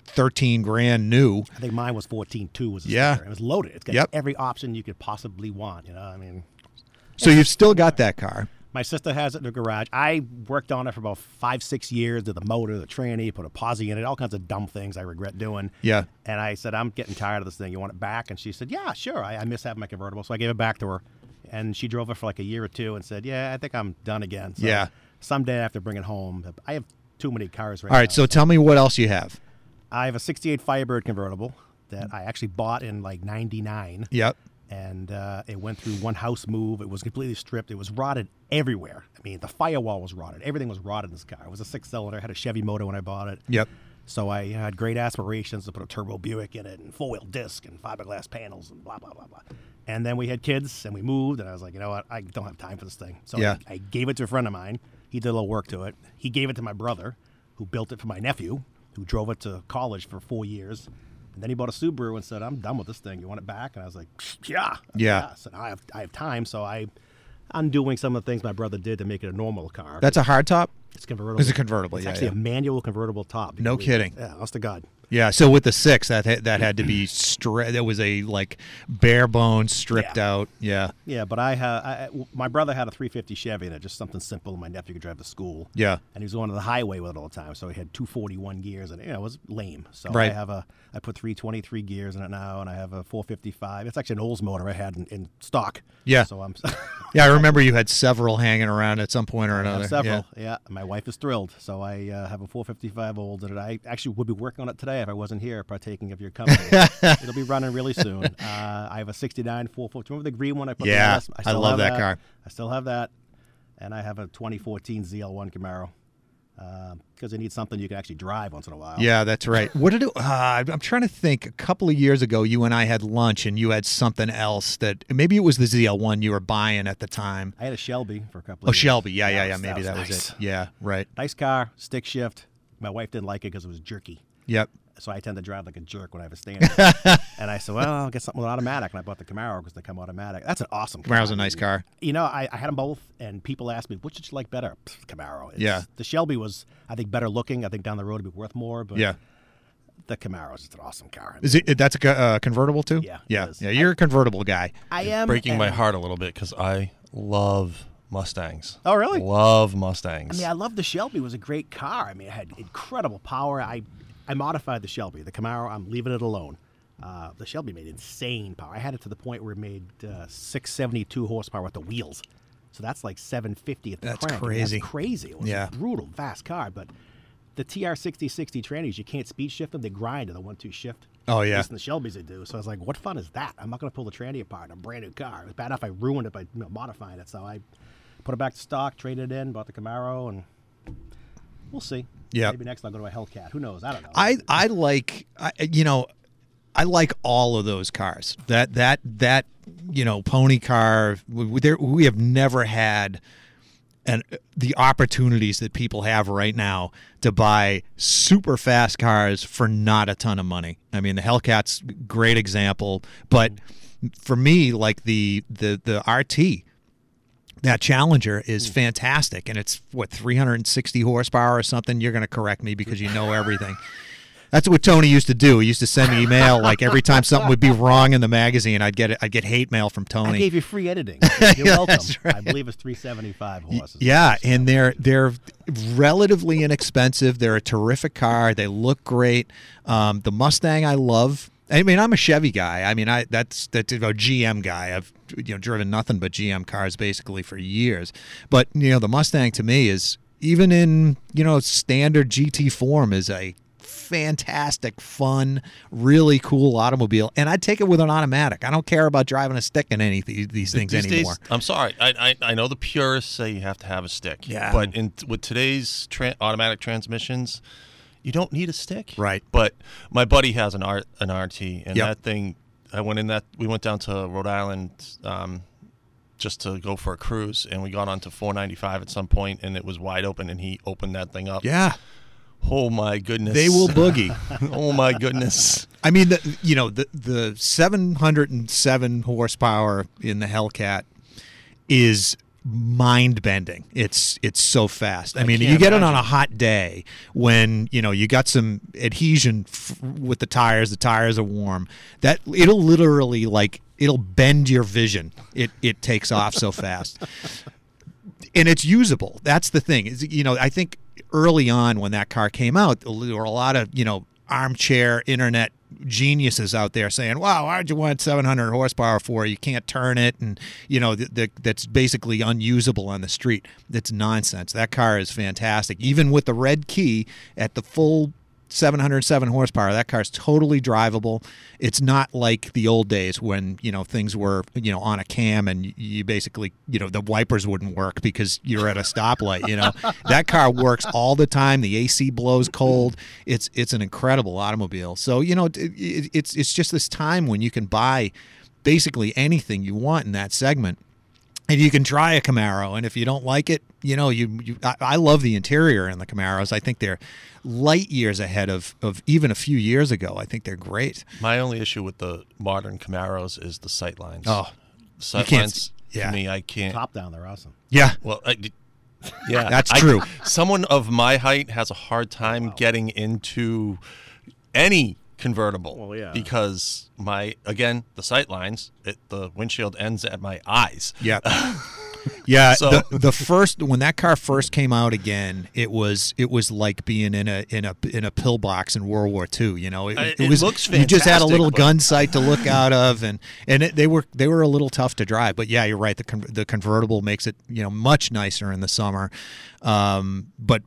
thirteen grand new. I think mine was 14.2 was Yeah. It was loaded. It's got Yep. every option you could possibly want. You know, I mean, So you've still got that car. My sister has it in the garage. I worked on it for about five, six years. Did the motor, the tranny, put a posi in it, all kinds of dumb things I regret doing. Yeah. And I said, I'm getting tired of this thing. You want it back? And she said, Yeah, sure. I, I miss having my convertible. So I gave it back to her. And she drove it for like a year or two and said, Yeah, I think I'm done again. So Yeah. Someday I have to bring it home. I have too many cars right All right. now. So tell me what else you have. I have a 68 Firebird convertible that I actually bought in like 99 Yep. And uh, it went through one house move. It was completely stripped. It was rotted everywhere. I mean, the firewall was rotted. Everything was rotted in this car. It was a six cylinder. had a Chevy motor when I bought it. Yep. So I had great aspirations to put a turbo Buick in it and four wheel disc and fiberglass panels and blah blah blah blah. And then we had kids and we moved and I was like, you know what, I don't have time for this thing. So Yeah. I, I gave it to a friend of mine. He did a little work to it. He gave it to my brother, who built it for my nephew, who drove it to college for four years. And then he bought a Subaru and said, "I'm done with this thing. You want it back?" And I was like, "Yeah, Yeah. So now I have I have time, so I undoing some of the things my brother did to make it a normal car. That's a hardtop. it's convertible. It's a convertible, It's yeah, actually yeah. a manual convertible top. No kidding. Yeah, honest to God. Yeah, so with the six, that had, that had to be stri- That was a like bare bones, stripped Yeah. out. Yeah, Yeah, but I, ha- I my brother had a 350 Chevy and it just something simple. My nephew could drive to school. yeah, and he was going to the highway with it all the time. So he had 241 gears, and you know, it was lame. So Right. I have a, I put 323 gears in it now, and I have a 455. It's actually an Oldsmotor I had in, in stock. Yeah. So I'm yeah. I remember you had several hanging around at some point or another. have several. Yeah. Yeah. my wife is thrilled. So I uh, have a 455 Olds, and I actually would be working on it today if I wasn't here partaking of your company. It'll be running really soon. Uh, I have a 69 450. Remember the green one I put? Yeah, the last- I still love have that car. I still have that, and I have a 2014 ZL1 Camaro. Because you need something you can actually drive once in a while. Yeah, that's right. What did it? Uh, I'm trying to think. A couple of years ago, you and I had lunch, and you had something else that maybe it was the ZL1 you were buying at the time. I had a Shelby for a couple Oh, of years. Shelby. Yeah, yeah, yeah. was- Maybe that was, nice. it. Yeah, right. Nice car, stick shift. My wife didn't like it because it was jerky. Yep. So I tend to drive like a jerk when I have a stand. and I said, well, I'll get something with automatic. And I bought the Camaro because they come automatic. That's an awesome car. Camaro's a nice car. You know, I, I had them both, and people asked me, which did you like better? Pfft, Camaro. It's- Yeah. The Shelby was, I think, better looking. I think down the road it'd be worth more. But Yeah. the Camaro is just an awesome car. Is it? That's a uh, convertible too. Yeah, Yeah. is. Yeah. You're a convertible guy. I am breaking my heart a little bit because I love Mustangs. Oh, really? Love Mustangs. I mean, I love the Shelby. It was a great car. I mean, it had incredible power. I, I modified the Shelby. The Camaro, I'm leaving it alone. Uh, the Shelby made insane power. I had it to the point where it made uh, 672 horsepower with the wheels. So that's like 750 at the That's crank. Crazy. That's crazy. It was Yeah. a brutal, fast car. But the TR6060 trannies, you can't speed shift them. They grind to the one-two shift. Oh, At yeah. in the Shelbys they do. So I was like, what fun is that? I'm not going to pull the tranny apart in a brand new car. It was bad enough I ruined it by you know, modifying it. So I put it back to stock, traded it in, bought the Camaro, and we'll see. Yeah. Maybe next I'll go to a Hellcat. Who knows? I don't know. I I like I, you know I like all of those cars. That that that you know pony car. We, there, we have never had and the opportunities that people have right now to buy super fast cars for not a ton of money. I mean, the Hellcat's great example, but for me, like the the the RT, that Challenger is fantastic, and it's what 360 horsepower or something. You're going to correct me because you know everything. That's what Tony used to do. He used to send me email like every time something would be wrong in the magazine, I'd get it. I'd get hate mail from I Tony. gave you free editing. You're welcome. right. I believe it's 375 horses. Yeah, and they're they're relatively inexpensive. They're a terrific car. They look great. Um, the Mustang I love. I mean, I'm a Chevy guy. I mean, I that's that's a GM guy. I've you know driven nothing but GM cars basically for years. But you know, the Mustang to me is even in you know standard GT form is a fantastic, fun, really cool automobile, and I'd take it with an automatic. I don't care about driving a stick in any of these, these things These anymore. days, I'm sorry. I, I I know the purists say you have to have a stick. Yeah. But in with today's tra- automatic transmissions, you don't need a stick. Right. But my buddy has an R an RT, and Yep. that thing. I went in that. We went down to Rhode Island. Um, just to go for a cruise, and we got onto 495 at some point, and it was wide open, and he opened that thing up. yeah. Oh my goodness. They will boogie. oh my goodness. I mean, the, you know, the the 707 horsepower in the Hellcat is mind bending. It's it's so fast. I, mean, you get it on a hot day when you know you got some adhesion f- with the tires. The tires are warm. That it'll literally like it'll bend your vision. It it takes off so fast and it's usable. That's the thing. Is you know, I think early on when that car came out, there were a lot of you know armchair internet geniuses out there saying, "Wow, why'd you want 700 horsepower for? You can't turn it, and you know th- th- that's basically unusable on the street." That's nonsense. That car is fantastic, even with the red key at the full 707 horsepower. That car's totally drivable. It's not like the old days when you know things were you know on a cam and you, basically you know the wipers wouldn't work because you're at a stoplight. You know that car works all the time. The AC blows cold. It's it's an incredible automobile. So you know it, it, it's it's just this time when you can buy basically anything you want in that segment and you can try a Camaro, and if you don't like it, you know, you, you I, I love the interior in the Camaros. I think they're light years ahead of, of even a few years ago. I think they're great. My only issue with the modern Camaros is the sight lines. Oh, sight can't lines yeah. to me, I can't. Top down, they're awesome. Yeah, Well, I, yeah, That's I- true. someone of my height has a hard time getting into any convertible. Well, yeah. Because my again the sight lines, it, the windshield ends at my eyes. Yeah. Yeah, So- the, the first when that car first came out again, it was it was like being in a in a in a pillbox in World War II. You know, it, it it was looks you just had a little but- gun sight to look out of, and and it, they were they were a little tough to drive. But yeah, you're right. The con- the convertible makes it you know much nicer in the summer. Um, but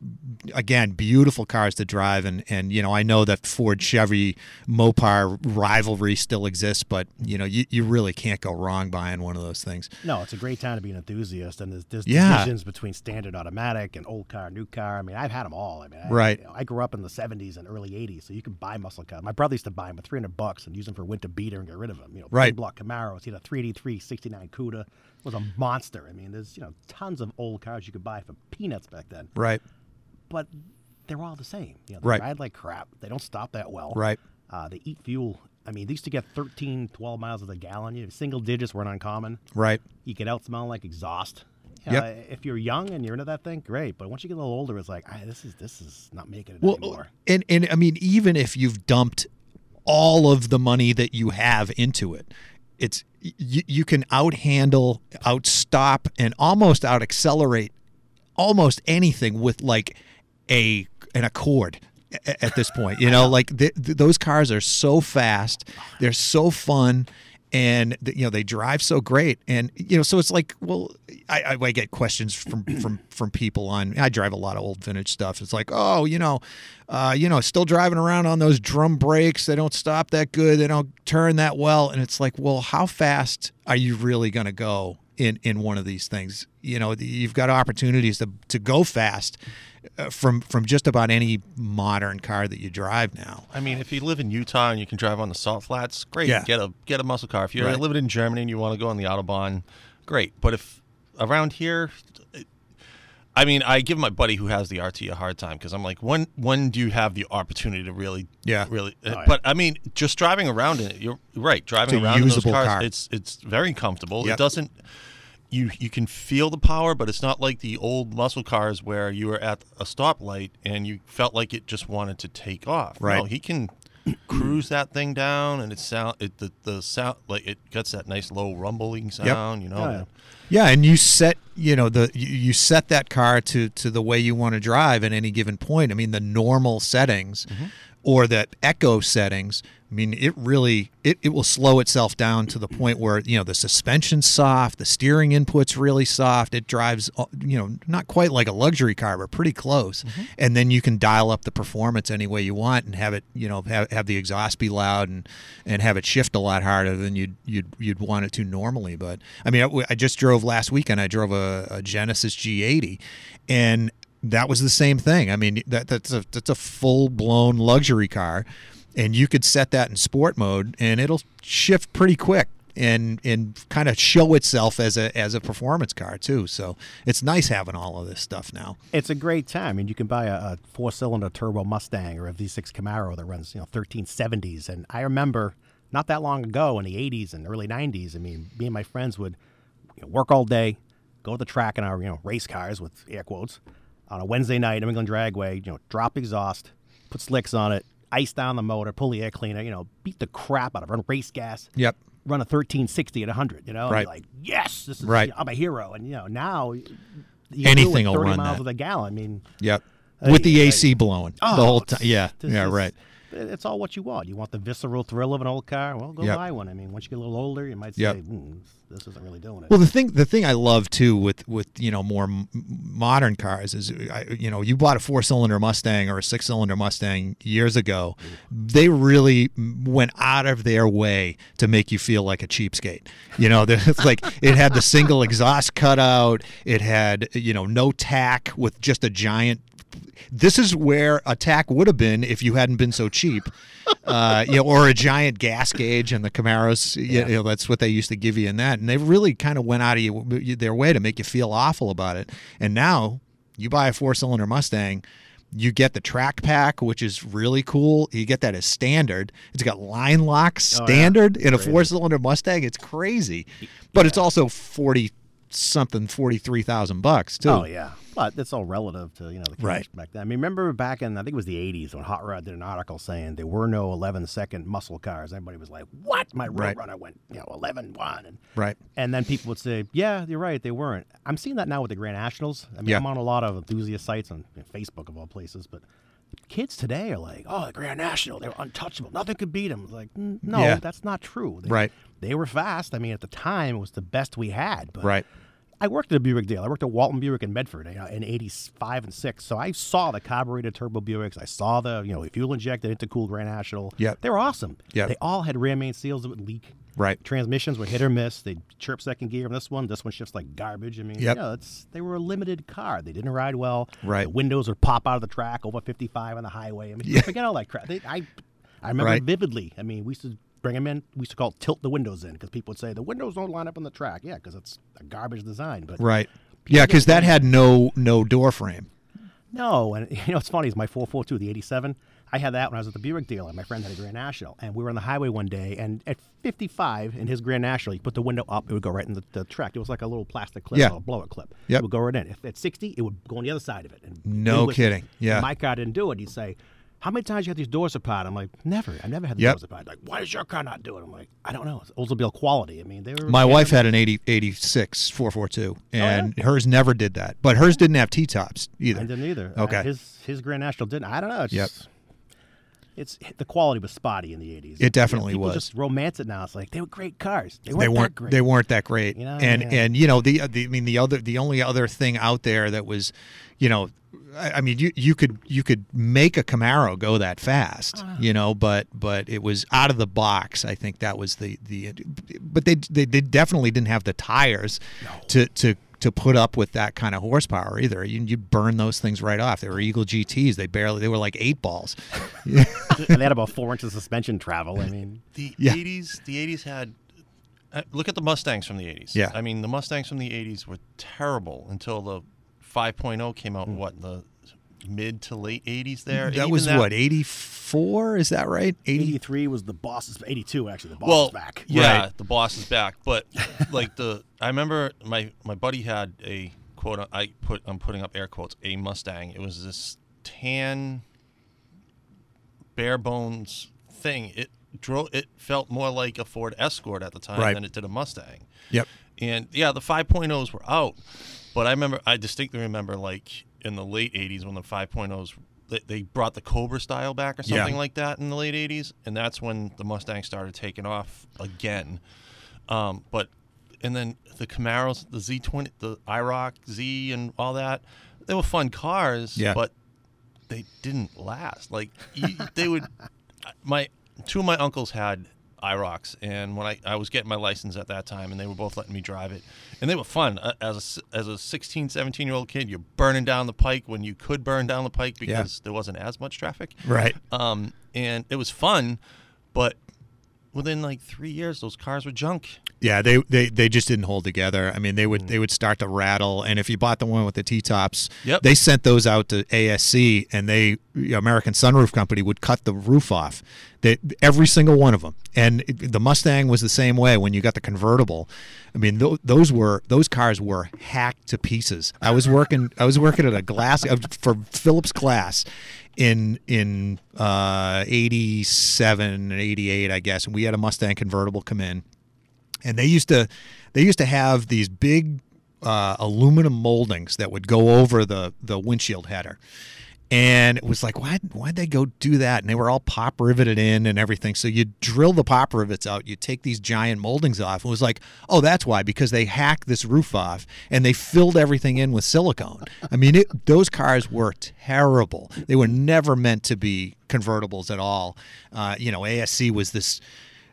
again, beautiful cars to drive, and and you know I know that Ford Chevy Mopar rivalry still exists, but you know you, you really can't go wrong buying one of those things. No, it's a great time to be an enthusiast, and there's, there's Yeah. divisions between standard automatic and old car, new car. I mean, I've had them all. I mean, I, Right. you know, I grew up in the '70s and early '80s, so you could buy muscle cars. My brother used to buy them for 300 bucks and use them for winter beater and get rid of them. You know, Right. block Camaros. He had a 383 69 Cuda. Was a monster. I mean, there's you know tons of old cars you could buy for peanuts back then, Right. but they're all the same. You know, they Right. ride like crap. They don't stop that well. Right. Uh, they eat fuel. I mean, they used to get 13, 12 miles of the gallon. You know, single digits weren't uncommon. Right. You get out smelling like exhaust. You Yep. If you're young and you're into that thing, great. But once you get a little older, it's like, ah, this is this is not making it Well, anymore. and and I mean, even if you've dumped all of the money that you have into it, it's you, you can outhandle, outstop, and almost out accelerate almost anything with like a an Accord at this point. You know, like th- th- those cars are so fast, they're so fun. And you know they drive so great, and you know so it's like, well, I, I, I get questions from from from people on. I drive a lot of old vintage stuff. It's like, oh, you know, uh, you know, still driving around on those drum brakes. They don't stop that good. They don't turn that well. And it's like, well, how fast are you really going to go in in one of these things? You know, you've got opportunities to to go fast Uh, from from just about any modern car that you drive now. I mean, if you live in Utah and you can drive on the salt flats, great. Yeah. Get a get a muscle car. If you're Right. living in Germany and you want to go on the autobahn, great. But if around here, I mean, I give my buddy who has the RT a hard time because I'm like, when when do you have the opportunity to really, Yeah. really? Uh, oh, yeah. But I mean, just driving around in it, you're right. Driving It's around in those cars, car. it's it's very comfortable. Yep. It doesn't. You you can feel the power, but it's not like the old muscle cars where you were at a stoplight and you felt like it just wanted to take off. Right. No, he can cruise that thing down, and it sound it the, the sound like it gets that nice low rumbling sound. You know. Yeah. Yeah, and you set you know the you, you set that car to to the way you want to drive at any given point. I mean, the normal settings mm-hmm. or the echo settings. I mean, it really it, it will slow itself down to the point where you know the suspension's soft, the steering input's really soft. It drives uh, you know not quite like a luxury car, but pretty close. And then you can dial up the performance any way you want and have it you know have, have the exhaust be loud and and have it shift a lot harder than you'd you'd you'd want it to normally. But I mean, I, I just drove last weekend. I drove a, a Genesis G80, and that was the same thing. I mean, that that's a that's a full blown luxury car, and you could set that in sport mode, and it'll shift pretty quick. And, and kind of show itself as a as a performance car too, so it's nice having all of this stuff now. It's a great time. I mean, you can buy a, a four-cylinder turbo Mustang or a V6 Camaro that runs, you know, 1370s. And I remember not that long ago in the 80s and early 90s. I mean, me and my friends would you know, work all day, go to the track in our, you know, race cars with air quotes on a Wednesday night, New England Dragway. You know, drop exhaust, put slicks on it, ice down the motor, pull the air cleaner. You know, beat the crap out of run race gas. Yep. Run a 1360 at 100. You know, Right. like, yes, this is Right. I'm a hero. And you know, now Anything will 30 run miles that. of the gallon. I mean, Yep. With the AC blowing the oh, whole time. Yeah. Yeah. is- Right. It's all what you want. You want the visceral thrill of an old car? Well, go Yep. buy one. I mean, once you get a little older, you might say, Yep. hmm, "This isn't really doing it." Well, the thing the thing I love too with with you know more m- modern cars is I, you know you bought a four cylinder Mustang or a six cylinder Mustang years ago, they really went out of their way to make you feel like a cheapskate. You know, it's like it had the single exhaust cutout, it had you know no tach with just a giant. This is where attack would have been if you hadn't been so cheap, uh, you know, or a giant gas gauge and the Camaros. You, you know, that's what they used to give you in that, and they really kind of went out of you, their way to make you feel awful about it. And now you buy a four-cylinder Mustang. You get the track pack, which is really cool. You get that as standard. It's got line lock Oh, yeah. standard in a four-cylinder Mustang. It's crazy, but it's also forty something, forty three thousand bucks too. oh yeah, But it's all relative to you know the Right. back then. I mean, remember back in I think it was the '80s when Hot Rod did an article saying there were no 11 second muscle cars. Everybody was like, "What?" My Right. Roadrunner went you know 11 1 and Right. and then people would say, "Yeah, you're right, they weren't." I'm seeing that now with the Grand Nationals. I mean, Yeah. I'm on a lot of enthusiast sites on you know, Facebook of all places, but kids today are like, "Oh, the Grand National, they were untouchable. Nothing could beat them." Like, "Mm, no, Yeah. that's not true. They, Right. They were fast. I mean, at the time, it was the best we had. But Right. I worked at a Buick deal. I worked at Walton Buick in Medford you know, in '85 and '6. So I saw the carbureted turbo Buicks. I saw the you know fuel injected intercooled Grand National. Yep. they were awesome. Yep. they all had rear main seals that would leak. Right. Transmissions were hit or miss. They chirp second gear on this one. This one shifts like garbage. I mean, Yep. yeah, it's they were a limited car. They didn't ride well. Right. The windows would pop out of the track over 55 on the highway. I mean, Yeah. forget all that crap. They, I I remember Right. vividly. I mean, we used to bring them in. We used to call it tilt the windows in because people would say the windows don't line up on the track. Yeah, because it's a garbage design. But Right. Yeah, because that had no no door frame. no, and you know what's funny is my 442, the 87. I had that when I was at the Buick dealer. My friend had a Grand National, and we were on the highway one day, and at 55 in his Grand National, he put the window up, it would go right in the, the track. It was like a little plastic clip, Yeah. a blow it clip. Yep. It would go right in. If at 60, it would go on the other side of it. And No it was- kidding. Yeah. My car didn't do it. He'd say, "How many times you had these doors apart?" I'm like, "Never. I never had the Yep. doors apart." Like, why does your car not do it? I'm like, I don't know. It's Oldsmobile quality. I mean, they were. My wife had an 80, 86 442, Oh, yeah? and hers never did that. But hers didn't have T tops I either. didn't either. Uh, Okay. his his Grand National didn't. I don't know. It's Yep. just- It's the quality was spotty in the eighties. It definitely people was. Just romance it now. It's like they were great cars. They weren't, they that weren't great. they weren't that great. You know, and yeah. and you know the, the I mean the other the only other thing out there that was, you know, I, I mean you you could you could make a Camaro go that fast, Ah. you know, but but it was out of the box. I think that was the the but they they, they definitely didn't have the tires to to to put up with that kind of horsepower either. You you burn those things right off. They were Eagle GTS. They barely they were like eight balls. and they had about four inches suspension travel. I mean, The Yeah. 80s, the 80s had. Uh, look at the Mustangs from the 80s. Yeah. I mean, the Mustangs from the 80s were terrible until the 5.0 came Mm. out. in What in the mid to late 80s? There. And That even was what eighty four. Is that right? Eighty. eighty three was the boss's. Eighty two actually. The boss well, is back. Yeah, Right. the boss is back. But like the, I remember my my buddy had a quote. I put I'm putting up air quotes. A Mustang. It was this tan, bare bones thing. It drove. It felt more like a Ford Escort at the time Right. than it did a Mustang. Yep. And yeah, the 5.0s were out, but I remember I distinctly remember like in the late 80s when the 5.0s they, brought the Cobra style back or Yeah. something like that in the late 80s, and that's when the Mustang started taking off again. Um, but and then the Camaros, the Z20, the IROC Z, and all that, they were fun cars, Yeah. but they didn't last. Like you, they would. My two of my uncles had IROCs, and when I, I was getting my license at that time, and they were both letting me drive it, and they were fun. Uh, As a as a 16, 17 year old kid, you're burning down the pike when you could burn down the pike because there wasn't as much traffic. Right. Um, and it was fun, but within like three years, those cars were junk. Yeah, they, they they just didn't hold together. I mean, they would they would start to rattle, and if you bought the one with the T tops, Yep. they sent those out to ASC, and they American Sunroof Company would cut the roof off. They, every single one of them, and it, the Mustang was the same way. When you got the convertible, I mean, th- those were those cars were hacked to pieces. I was working I was working at a glass uh, for Phillips Glass in in uh, 87 and 88 I guess and we had a Mustang convertible come in and they used to they used to have these big uh, aluminum moldings that would go over the the windshield header. And it was like why why'd they go do that? And they were all pop riveted in and everything. So you drill the pop rivets out you take these giant moldings off. It was like oh that's why because they hacked this roof off and they filled everything in with silicone. I mean it, those cars were terrible. They were never meant to be convertibles at all. Uh, you know asc was this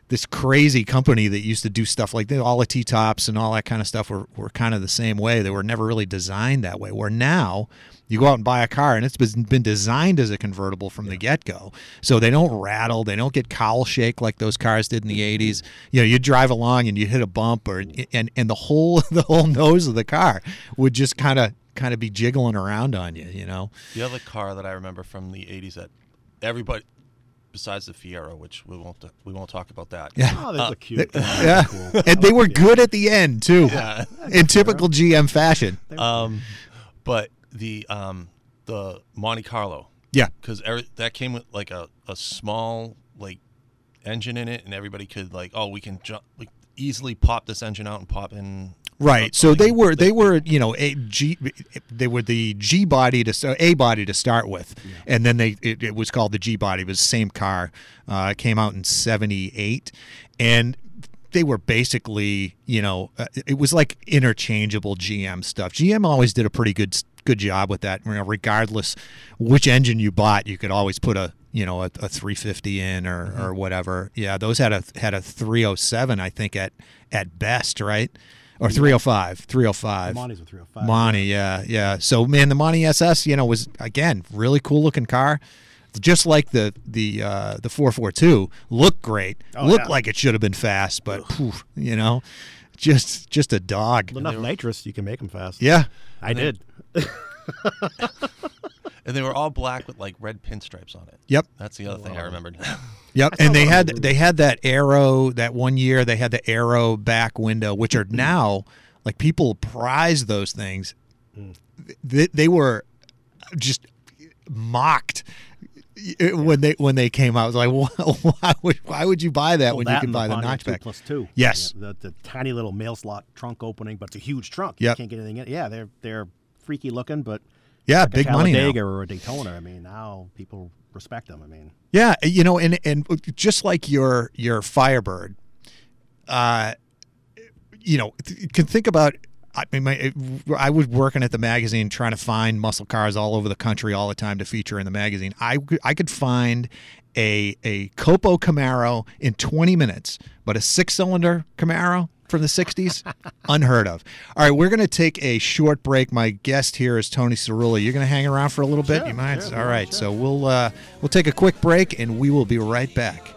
this crazy company that used to do stuff like that. All the T tops and all that kind of stuff were, were kind of the same way. They were never really designed that way. Where now you go out and buy a car and it's been been designed as a convertible from the get go. So they don't rattle, they don't get cowl shake like those cars did in the mm-hmm. 80s. You know, you drive along and you hit a bump or and and the whole the whole nose of the car would just kind of kind of be jiggling around on you, you know. The other car that I remember from the 80s that everybody, besides the Fiero, which we won't we won't talk about that. Yeah. Oh, those are cute. Yeah. Cool. And they were good at the end too. Yeah. In typical GM fashion. Um, but the um the Monte Carlo Yeah. because that came with like a, a small like engine in it, and everybody could like oh we can jump we easily pop this engine out and pop in. Right. So they were they were you know a G they were the G body to a body to start with, and then they it, it was called the G body. It was the same car. Uh, it came out in '78, and they were basically you know uh, it was like interchangeable GM stuff. GM always did a pretty good good job with that. You know, regardless which engine you bought, you could always put a you know a, a 350 in or, Mm-hmm. or whatever. Yeah, those had a had a 307 I think at at best, right? Or 305, 305. Monte's a 305. Monte, yeah, yeah. So man, the Monte SS, you know, was again really cool looking car, just like the the uh, the 442. Looked great, Oh, looked yeah. like it should have been fast, but poof, you know, just just a dog. Enough nitrous, you can make them fast. Yeah, I did. and they were all black with like red pinstripes on it. yep, That's the other thing I remembered. yep. saw And they had they had that arrow that one year. They had the arrow back window, which are mm-hmm. now like people prize those things. Mm. They, they were just mocked when they when they came out. It was like, why would why would you buy that Well, when that you can buy the Pontiac two notchback? plus two. Yes. Yeah, the, the tiny little mail slot trunk opening, but it's a huge trunk. Yep. You can't get anything in. Yeah, they're they're freaky looking, but Yeah, like big money now. Or a Daytona. I mean, now people respect them. I mean, Yeah, eh, you know, and and uh, just like your your Firebird, uh, you know, you can think about. I mean, my, eh, I was working at the magazine trying to find muscle cars all over the country all the time to feature in the magazine. I could- I could find a a Copo Camaro in 20 minutes, but a six cylinder Camaro from the 60s, unheard of. All right, we're going to take a short break. My guest here is Tony Cerulle. You're going to hang around for a little bit. Sure, you mind? sure, all right, sure. so we'll uh, we'll take a quick break and we will be right back.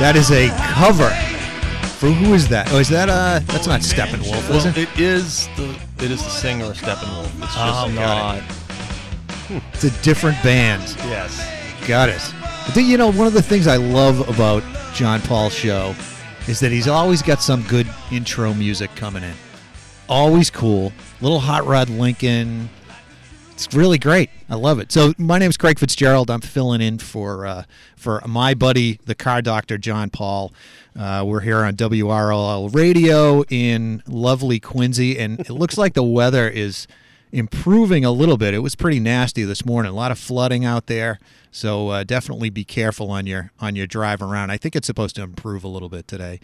That is a cover. For who is that? Oh, is that uh? That's not Steppenwolf, is well, it? it is the it is the singer of Steppenwolf. It's just Oh, got not. It's a different band. Yes. Got it. But then, you know, one of the things I love about John Paul's show is that he's always got some good intro music coming in. Always cool. Little Hot Rod Lincoln. It's really great. I love it. So my name's Craig Fitzgerald. I'm filling in for uh, for my buddy, the car doctor, John Paul. Uh, we're here on WRLL Radio in lovely Quincy, and it looks like the weather is improving a little bit. It was pretty nasty this morning. A lot of flooding out there. So uh, definitely be careful on your on your drive around. I think it's supposed to improve a little bit today.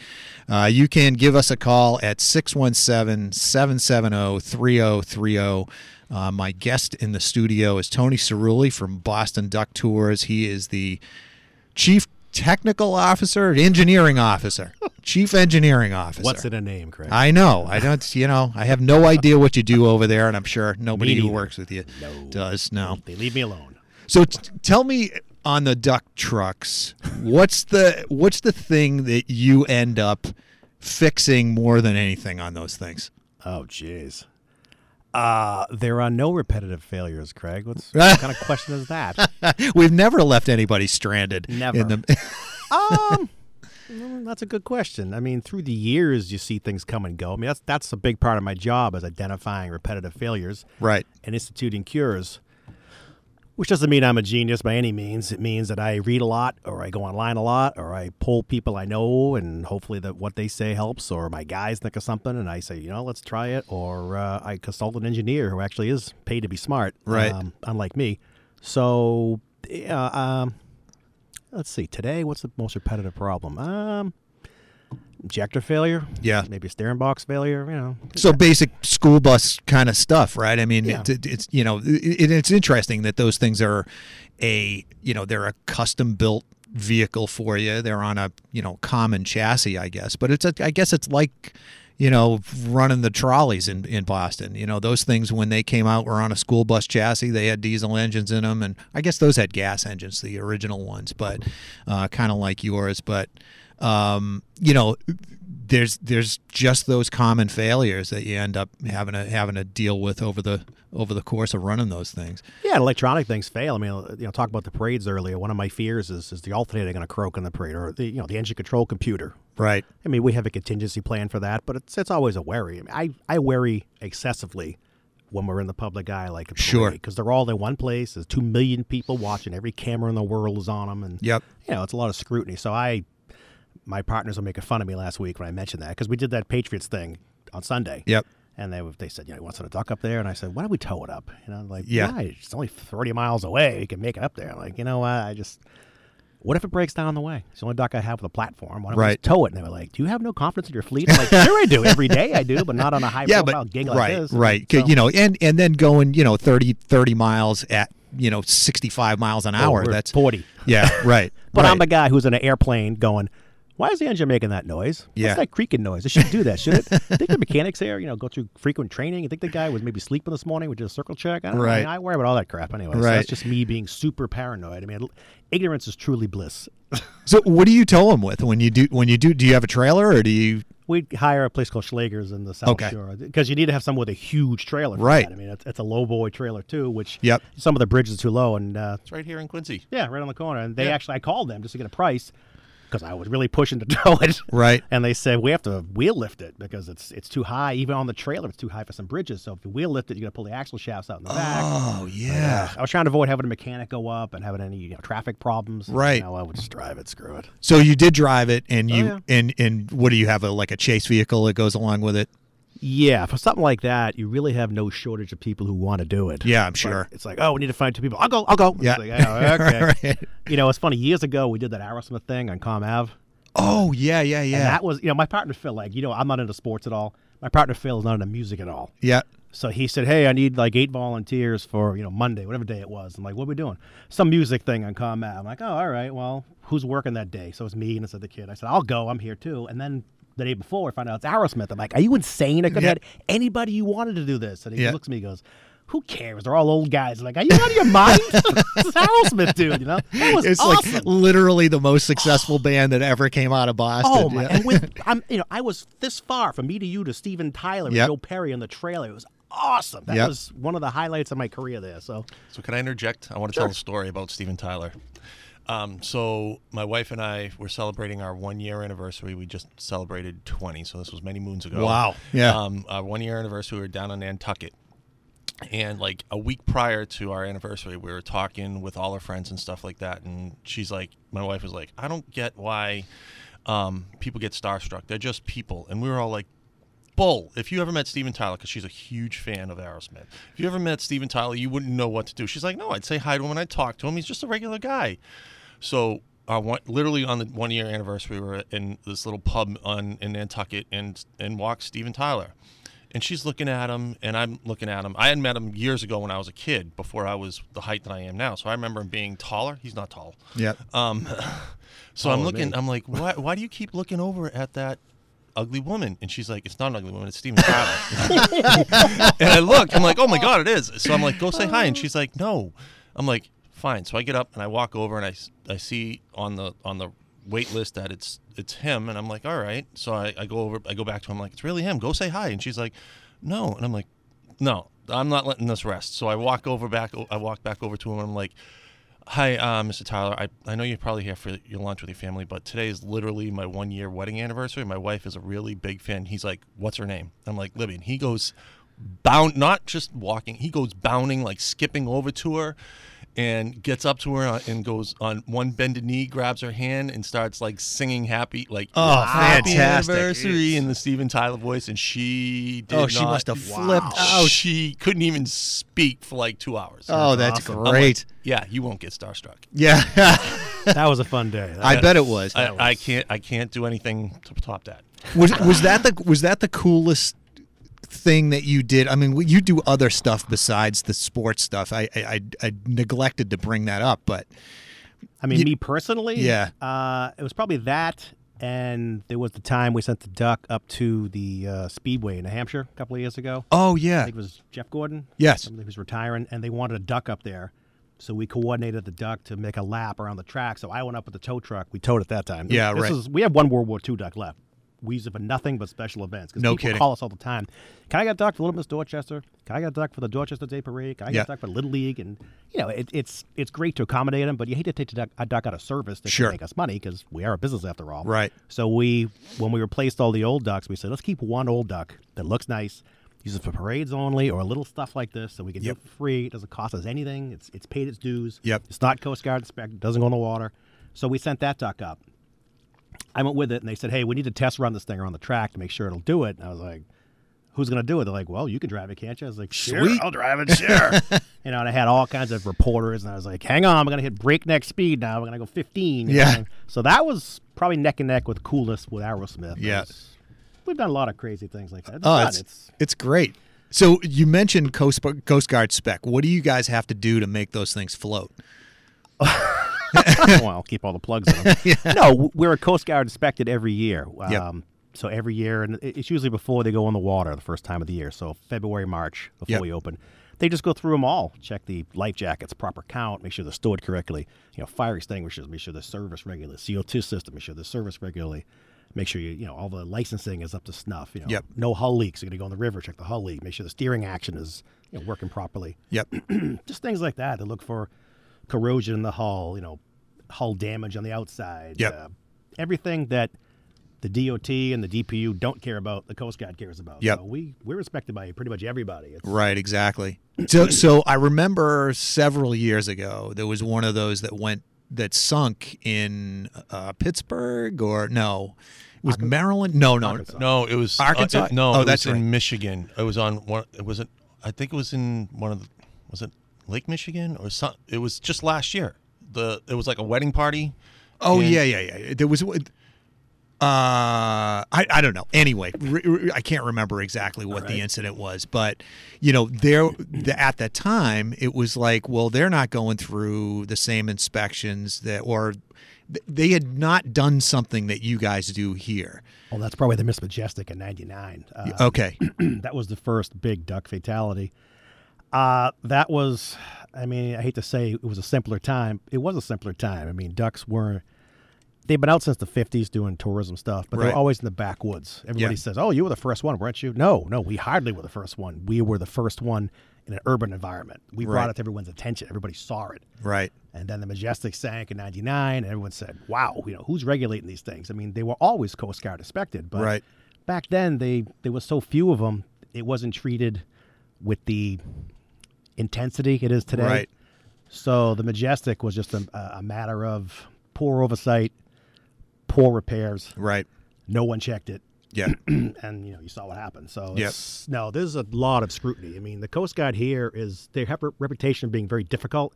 Uh, you can give us a call at 617-770-3030. Uh, my guest in the studio is Tony Cerulle from Boston Duck Tours. He is the chief technical officer, engineering officer, chief engineering officer. what's in a name, Craig? I know. I don't. You know. I have no idea what you do over there, and I'm sure nobody who works with you No. does. No. they leave me alone. So t- tell me on the duck trucks, what's the what's the thing that you end up fixing more than anything on those things? Oh, jeez. Uh, there are no repetitive failures, Craig. What's, what kind of question is that? We've never left anybody stranded. Never. In the, um, well, that's a good question. I mean, through the years, you see things come and go. I mean, that's that's a big part of my job is identifying repetitive failures right. and instituting cures. Which doesn't mean I'm a genius by any means. It means that I read a lot, or I go online a lot, or I pull people I know, and hopefully that what they say helps. Or my guys think of something, and I say, you know, let's try it. Or uh, I consult an engineer who actually is paid to be smart, Right. Um, unlike me. So, uh, um, let's see. Today, what's the most repetitive problem? Um, injector failure. Yeah. Maybe a steering box failure. You know. So basic school bus kind of stuff, right? I mean, Yeah. it, it- it's you know, it, it's interesting that those things are a you know they're a custom built vehicle for you. They're on a you know common chassis, I guess. But it's a, I guess it's like you know running the trolleys in in Boston. You know those things when they came out were on a school bus chassis. They had diesel engines in them, and I guess those had gas engines, the original ones, but uh, kind of like yours. But um, you know. There's there's just those common failures that you end up having to having to deal with over the over the course of running those things. Yeah, electronic things fail. I mean, you know, talk about the parades earlier. One of my fears is is the alternator going to croak in the parade, or the you know the engine control computer. Right. I mean, we have a contingency plan for that, but it's it's always a worry. I mean, I, I worry excessively when we're in the public eye, like a Sure. because they're all in one place. There's two million people watching. Every camera in the world is on them, and Yep. you know, it's a lot of scrutiny. So I, my partners were making fun of me last week when I mentioned that because we did that Patriots thing on Sunday. Yep. And they they said, you know, you want to duck up there? And I said, why don't we tow it up? You know, like, Yeah. it's only 30 miles away. You can make it up there. Like, you know what? I just, what if it breaks down on the way? It's the only dock I have with a platform. Why don't we Right. just tow it? And they were like, do you have no confidence in your fleet? I'm like, sure I do. Every day I do, but not on a high yeah, profile but gig like right, this. right. 'Cause, So- You know, and and then going, you know, 30, 30 miles at you know sixty five miles an Oh, hour. we're That's 40. yeah, right. But right. I'm the guy who's in an airplane going, why is the engine making that noise? Yeah. What's that creaking noise? It shouldn't do that, should it? I think the mechanics there, you know, go through frequent training. I think the guy was maybe sleeping this morning. We did a circle check. I don't know. I, mean, I worry about all that crap anyway. So Right. that's just me being super paranoid. I mean, ignorance is truly bliss. So what do you tow them with when you do when you do? Do you have a trailer or do you? We hire a place called Schlager's in the South Okay. Shore because you need to have someone with a huge trailer. for Right. that. I mean, it's, it's a low boy trailer too, which Yep. some of the bridges are too low. And uh, It's right here in Quincy. yeah, right on the corner. And they Yeah. actually, I called them just to get a price because I was really pushing to tow it. Right. And they said we have to wheel lift it because it's it's too high. Even on the trailer, it's too high for some bridges. So if you wheel lift it, you got to pull the axle shafts out in the back. Oh uh, yeah. I was trying to avoid having a mechanic go up and having any you know, traffic problems. Right. You know, I would just drive it. Screw it. So you did drive it, and oh, you Oh, and and what do you have a like a chase vehicle that goes along with it? Yeah, for something like that, you really have no shortage of people who want to do it. Yeah, I'm But sure. It's like, oh, we need to find two people. I'll go. I'll go. Yeah. like, oh, okay. Right. You know, it's funny. Years ago, we did that Aerosmith thing on Comm Ave. Oh yeah, yeah, And yeah, that was, you know, my partner Phil, like, you know, I'm not into sports at all. My partner Phil is not into music at all. yeah. So he said, "Hey, I need like eight volunteers for you know Monday, whatever day it was." I'm like, "What are we doing?" Some music thing on Comm Ave. I'm like, "Oh, all right. Well, who's working that day?" So it's me and it's the kid. I said, "I'll go. I'm here too." And then the day before, I find out it's Aerosmith. I'm like, "Are you insane? I could Yeah. have had anybody you wanted to do this." And he Yeah. looks at me, and goes. Who cares? They're all old guys. I'm like, are you out of your mind? it's Aerosmith, dude. You know, that was It's awesome. like literally the most successful band that ever came out of Boston. Oh my! Yeah. And with I'm, you know, I was this far from me to you to Steven Tyler and Joe Perry in the trailer. It was awesome. That Yep. was one of the highlights of my career there. So So can I interject? I want to tell a story about Steven Tyler. Um, so my wife and I were celebrating our one year anniversary. We just celebrated 20, so this was many moons ago. Wow. Yeah. Um, our one year anniversary, we were down in Nantucket. And like a week prior to our anniversary, we were talking with all our friends and stuff like that. And she's like, my wife was like, I don't get why um, people get starstruck. They're just people. And we were all like, Bull, if you ever met Steven Tyler, because she's a huge fan of Aerosmith, if you ever met Steven Tyler, you wouldn't know what to do. She's like, no, I'd say hi to him and I'd talk to him. He's just a regular guy. So, uh, one, literally on the one year anniversary, we were in this little pub on in Nantucket and and walked Steven Tyler. And she's looking at him, and I'm looking at him. I had met him years ago when I was a kid, before I was the height that I am now. So I remember him being taller. He's not tall. Yep. Um, so I'm Taller looking. me. I'm like, why? Why do you keep looking over at that ugly woman? And she's like, it's not an ugly woman. It's Steven Tyler. and I look. I'm like, oh my god, it is. So I'm like, go say hi. And she's like, no. I'm like, fine. So I get up and I walk over and I, I see on the on the wait list that it's it's him. And I'm like, all right. So I, I go over. I go back to him. like, it's really him. Go say hi. And she's like, no. And I'm like, no. I'm not letting this rest. So I walk over back. I walk back over to him. and I'm like. Hi, uh, Mr. Tyler. I, I know you're probably here for your lunch with your family, but today is literally my one year wedding anniversary. My wife is a really big fan. He's like, What's her name? I'm like, Libby. And he goes bound, not just walking, he goes bounding, like skipping over to her and gets up to her uh, and goes on one bended knee, grabs her hand, and starts like singing happy, like, Oh, happy fantastic. anniversary in the Steven Tyler voice. And she did Oh, she not- must have flipped Oh, out. she couldn't even speak for like two hours. Oh, that's awesome. I'm like, great. yeah, you won't get starstruck. Yeah. that was a fun day. That I was- bet it was. I, I can't. I can't do anything to top that. was was that the was that the coolest thing that you did? I mean, you do other stuff besides the sports stuff. I I, I, I neglected to bring that up, but I mean, You- me personally, Yeah. uh, it was probably that, and there was the time we sent the duck up to the uh, Speedway in New Hampshire a couple of years ago. Oh I yeah. think it was Jeff Gordon. Yes. I he was retiring, and they wanted a duck up there. So we coordinated the duck to make a lap around the track. So I went up with the tow truck. We towed it that time. Yeah, this right. Is, we have one World War II duck left. We use it for nothing but special events. 'Cause No people kidding. call us all the time. Can I get a duck for Little Miss Dorchester? Can I get a duck for the Dorchester Day Parade? Can I get Yeah. a duck for Little League? And you know, it, it's it's great to accommodate them, but you hate to take a duck, a duck out of service to Sure. make us money because we are a business after all. Right. So we, when we replaced all the old ducks, we said let's keep one old duck that looks nice, use it for parades only or a little stuff like this, so we can Yep. do it for free. It doesn't cost us anything. It's it's paid its dues. Yep. It's not Coast Guard inspected. Doesn't go in the water. So we sent that duck up. I went with it, and they said, "Hey, we need to test run this thing around the track to make sure it'll do it." And I was like, "Who's going to do it?" They're like, "Well, you can drive it, can't you?" I was like, "Sure, Sweet. I'll drive it, sure." you know, and I had all kinds of reporters, and I was like, "Hang on, I'm going to hit breakneck speed now. We're going to go 15." Yeah. know? So that was probably neck and neck with coolest with Aerosmith. Yeah. We've done a lot of crazy things like that. It's Oh, it's, It's it's great. So you mentioned Coast, Coast Guard spec. What do you guys have to do to make those things float? well, I'll keep all the plugs in them. No, we're a Coast Guard inspected every year. Yep. Um, So every year, and it's usually before they go on the water the first time of the year. So February, March, before Yep. we open. They just go through them all, check the life jackets, proper count, make sure they're stored correctly. You know, fire extinguishers, make sure they're serviced regularly. CO2 system, make sure they're serviced regularly. Make sure you, you know, all the licensing is up to snuff. You know, Yep. no hull leaks. You're going to go in the river, check the hull leak, make sure the steering action is you know, working properly Yep. just things like that. They look for corrosion in the hull, you know, hull damage on the outside. Yep. Uh, everything that the DOT and the DPU don't care about, the Coast Guard cares about. Yep. So we we're respected by pretty much everybody. It's, Right, exactly. So, so I remember several years ago there was one of those that went that sunk in uh, Pittsburgh or no, it was Maryland. No, no, Arkansas. No, it was uh, Arkansas? it- no, Oh, it that's was right. in Michigan. It was on one. It wasn't. I think it was in one of the. Was it Lake Michigan or some? It was just last year. The it was like a wedding party. Oh and- yeah, yeah, yeah. There was. Uh, I, I don't know. Anyway, re, re- I can't remember exactly what the incident was, but you know, there the, at that time it was like, well, they're not going through the same inspections that, or they had not done something that you guys do here. Well, that's probably the Miss Majestic in '99. Uh, Okay, that was the first big duck fatality. Uh, that was, I mean, I hate to say it was a simpler time. It was a simpler time. I mean, ducks were, they've been out since the 50s doing tourism stuff, but Right. they're always in the backwoods. Everybody Yeah. says, oh, you were the first one, weren't you? No, no, we hardly were the first one. We were the first one in an urban environment. We Right. brought it to everyone's attention. Everybody saw it. right. And then the Majestic sank in 99, and everyone said, wow, you know, who's regulating these things? I mean, they were always Coast Guard inspected, but Right. back then they there was so few of them, it wasn't treated with the intensity it is today. Right. So the Majestic was just a, a matter of poor oversight, poor repairs. Right. No one checked it Yeah. and you know you saw what happened. So yes. no, there's a lot of scrutiny. I mean, the Coast Guard here is they have a reputation of being very difficult.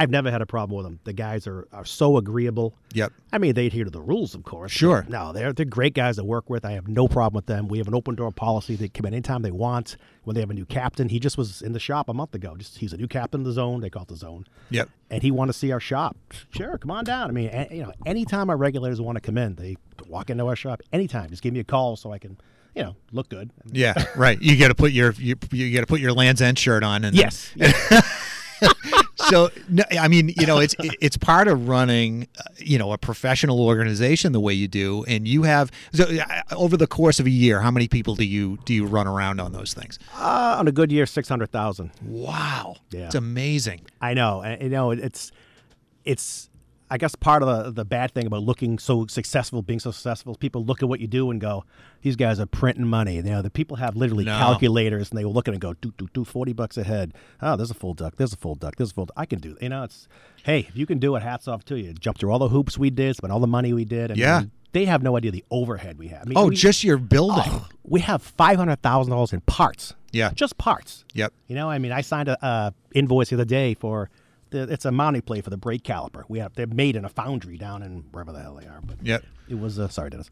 I've never had a problem with them. The guys are, are so agreeable. Yep. I mean, they adhere to the rules, of course. Sure. No, they're they're great guys to work with. I have no problem with them. We have an open door policy. They come in anytime they want. When they have a new captain, he just was in the shop a month ago. Just he's a new captain of the zone. They call it the zone Yep. and he wanted to see our shop. Sure, come on down. I mean, a- you know, anytime our regulators want to come in, they walk into our shop anytime. Just give me a call so I can, you know, look good. Yeah. Right. You got to put your you, you got to put your Lands' End shirt on and Yes. so no, I mean, you know, it's it's part of running, uh, you know, a professional organization the way you do, and you have so uh, over the course of a year, how many people do you do you run around on those things? uh, on a good year, six hundred thousand. Wow, Yeah. it's amazing. I know. and, You know, it's it's. I guess part of the, the bad thing about looking so successful, being so successful, is people look at what you do and go, "These guys are printing money." You know, the people have literally No. calculators, and they will look at it and go, "Do do do, forty bucks a head." Oh, there's a full duck. There's a full duck. There's a full. I can do. it. You know, it's hey, if you can do it, hats off to you. Jump through all the hoops we did, spend all the money we did. I Yeah. mean, they have no idea the overhead we have. I mean, Oh, we, just your building. oh, we have five hundred thousand dollars in parts. Yeah. just parts. Yep. You know, I mean, I signed a uh, invoice the other day for the, it's a mounting plate for the brake caliper. We have they're made in a foundry down in wherever the hell they are. But Yep. it was uh, sorry, Dennis.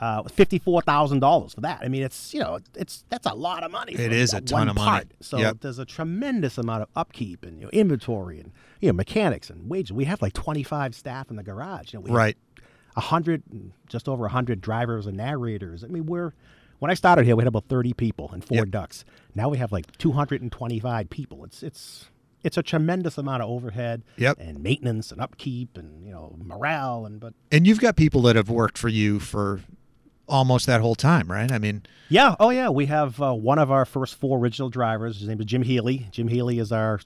Uh, fifty-four thousand dollars for that. I mean, it's you know, it's that's a lot of money. It is a ton of money. part. So Yep. there's a tremendous amount of upkeep and you know, inventory and you know mechanics and wages. We have like twenty-five staff in the garage. You know, we Right. a hundred, just over a hundred drivers and narrators. I mean, we're when I started here, we had about thirty people and four Yep. ducks. Now we have like two hundred and twenty-five people. It's it's it's a tremendous amount of overhead Yep. and maintenance and upkeep and you know morale and but And you've got people that have worked for you for almost that whole time, right? I mean, yeah, oh yeah, we have uh, one of our first four original drivers. His name is Jim Healy. Jim Healy is our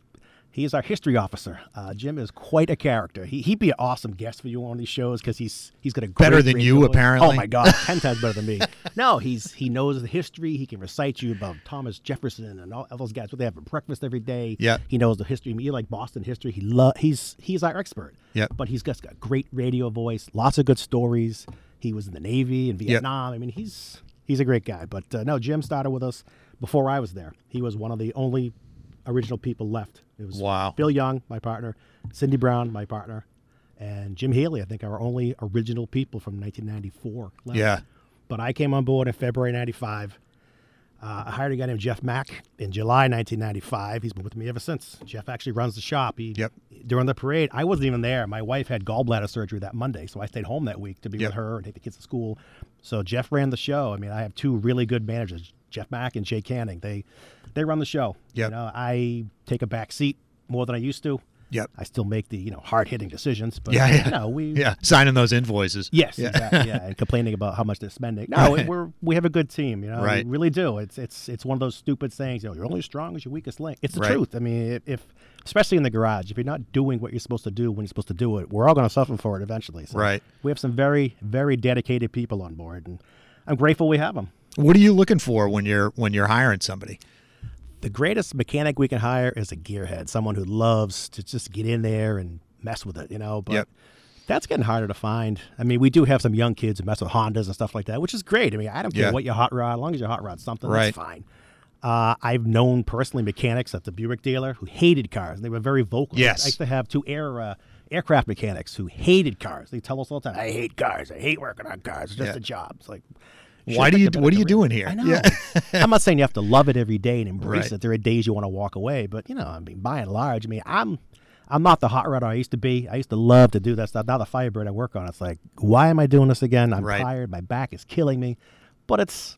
he is our history officer. Uh, Jim is quite a character. He, he'd be an awesome guest for you on these shows because he's he's got a Better than you, voice. apparently. Oh my god, ten times better than me. No, he's he knows the history. He can recite you about Thomas Jefferson and all, all those guys. What they have for breakfast every day. Yeah. he knows the history. I mean, you like Boston history. He lo- he's he's our expert. Yep. but he's got a great radio voice. Lots of good stories. He was in the Navy in Vietnam. I mean, he's he's a great guy. But uh, no, Jim started with us before I was there. He was one of the only original people left. It was Wow. Bill Young, my partner, Cindy Brown, my partner, and Jim Haley. I think our only original people from 1994. Left. Yeah. But I came on board in February '95. Uh, I hired a guy named Jeff Mack in July 1995. He's been with me ever since. Jeff actually runs the shop. He, Yep. During the parade, I wasn't even there. My wife had gallbladder surgery that Monday, so I stayed home that week to be Yep. with her and take the kids to school. So Jeff ran the show. I mean, I have two really good managers, Jeff Mack and Jay Canning. They they run the show. Yep. You know, I take a back seat more than I used to. Yep. I still make the you know hard hitting decisions, but Yeah, yeah. you know we Yeah, signing those invoices. Yes, Yeah. exactly. Yeah, and complaining about how much they're spending. No, Right. we're we have a good team. You know, Right. we really do. It's it's it's one of those stupid sayings. You know, you're only as strong as your weakest link. It's the Right. truth. I mean, if, if especially in the garage, if you're not doing what you're supposed to do when you're supposed to do it, we're all going to suffer for it eventually. So Right. We have some very very dedicated people on board, and I'm grateful we have them. What are you looking for when you're when you're hiring somebody? The greatest mechanic we can hire is a gearhead, someone who loves to just get in there and mess with it. You know, but. Yep. That's getting harder to find. I mean, we do have some young kids who mess with Hondas and stuff like that, which is great. I mean, I don't care Yeah. what your hot rod, as long as your hot rod's something, Right. that's fine. Uh, I've known personally mechanics at the Buick dealer who hated cars. and They were very vocal. Yes. I used to have two air uh, aircraft mechanics who hated cars. They tell us all the time, "I hate cars. I hate working on cars. It's just Yeah. a job." It's like, Why do you- picked a better what are you doing here? I know. Yeah. I'm not saying you have to love it every day and embrace Right. it. There are days you want to walk away, but you know, I mean, by and large, I mean, I'm I'm not the hot rodder I used to be. I used to love to do that stuff. Now the Firebird I work on, it's like, why am I doing this again? I'm Right. tired. My back is killing me, but it's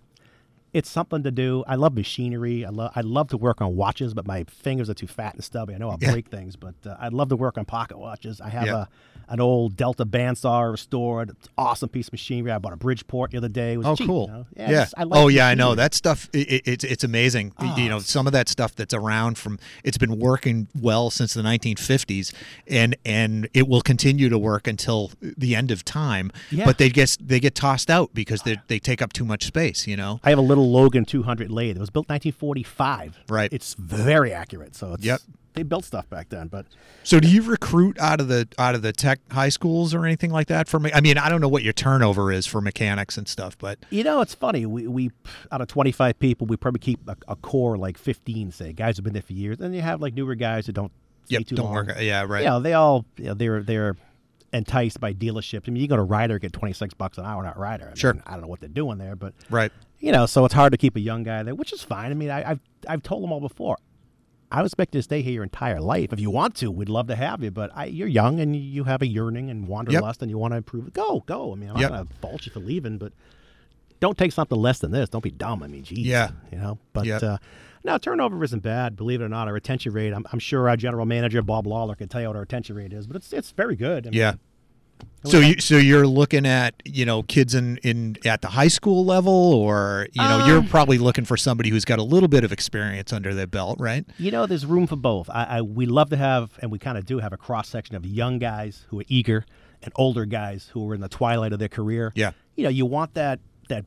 it's something to do. I love machinery. I love I love to work on watches, but my fingers are too fat and stubby. I know I'll Yeah. break things, but uh, I'd love to work on pocket watches. I have Yeah. a an old Delta bandsaw restored. It's awesome piece of machinery. I bought a Bridgeport the other day. It was Oh, cheap, cool. you know? Yeah. just- I like oh, yeah. I know that stuff. i i it's it's amazing. Oh, you know, some of that stuff that's around from it's been working well since the 1950s, and and it will continue to work until the end of time. Yeah. But they get they get tossed out because they they take up too much space. You know. I have a little Logan 200 lathe. It was built 1945. Right. It's very accurate. So it's, Yep. they built stuff back then. But So do you recruit out of the out of the tech high schools or anything like that for me? I mean, I don't know what your turnover is for mechanics and stuff, but you know, it's funny. We, we out of 25 people, we probably keep a, a core like 15, say guys who've been there for years, and you have like newer guys who don't stay yep, too don't long. work. Yeah, right. You know, they all you know, they're they're enticed by dealerships. I mean, you go to Ryder get 26 bucks an hour, not Ryder. I Sure. I don't know what they're doing there, but Right. You know, so it's hard to keep a young guy there, which is fine. I mean, I, I've I've told them all before. I would expect you to stay here your entire life. If you want to, we'd love to have you. But I, you're young and you have a yearning and wanderlust, and you want to improve. Go, go. I mean, I'm Yep. not going to fault you for leaving, but don't take something less than this. Don't be dumb. I mean, geez. Yeah. You know, but Yep. uh, no, turnover isn't bad. Believe it or not, our retention rate. I'm, I'm sure our general manager Bob Lawler can tell you what our retention rate is, but it's it's very good. I mean, Yeah. So you so you're looking at you know kids in in at the high school level, or you know you're Um, probably looking for somebody who's got a little bit of experience under their belt, right? You know, there's room for both. I, I we love to have, and we kind of do have a cross section of young guys who are eager and older guys who are in the twilight of their career. Yeah. You know, you want that that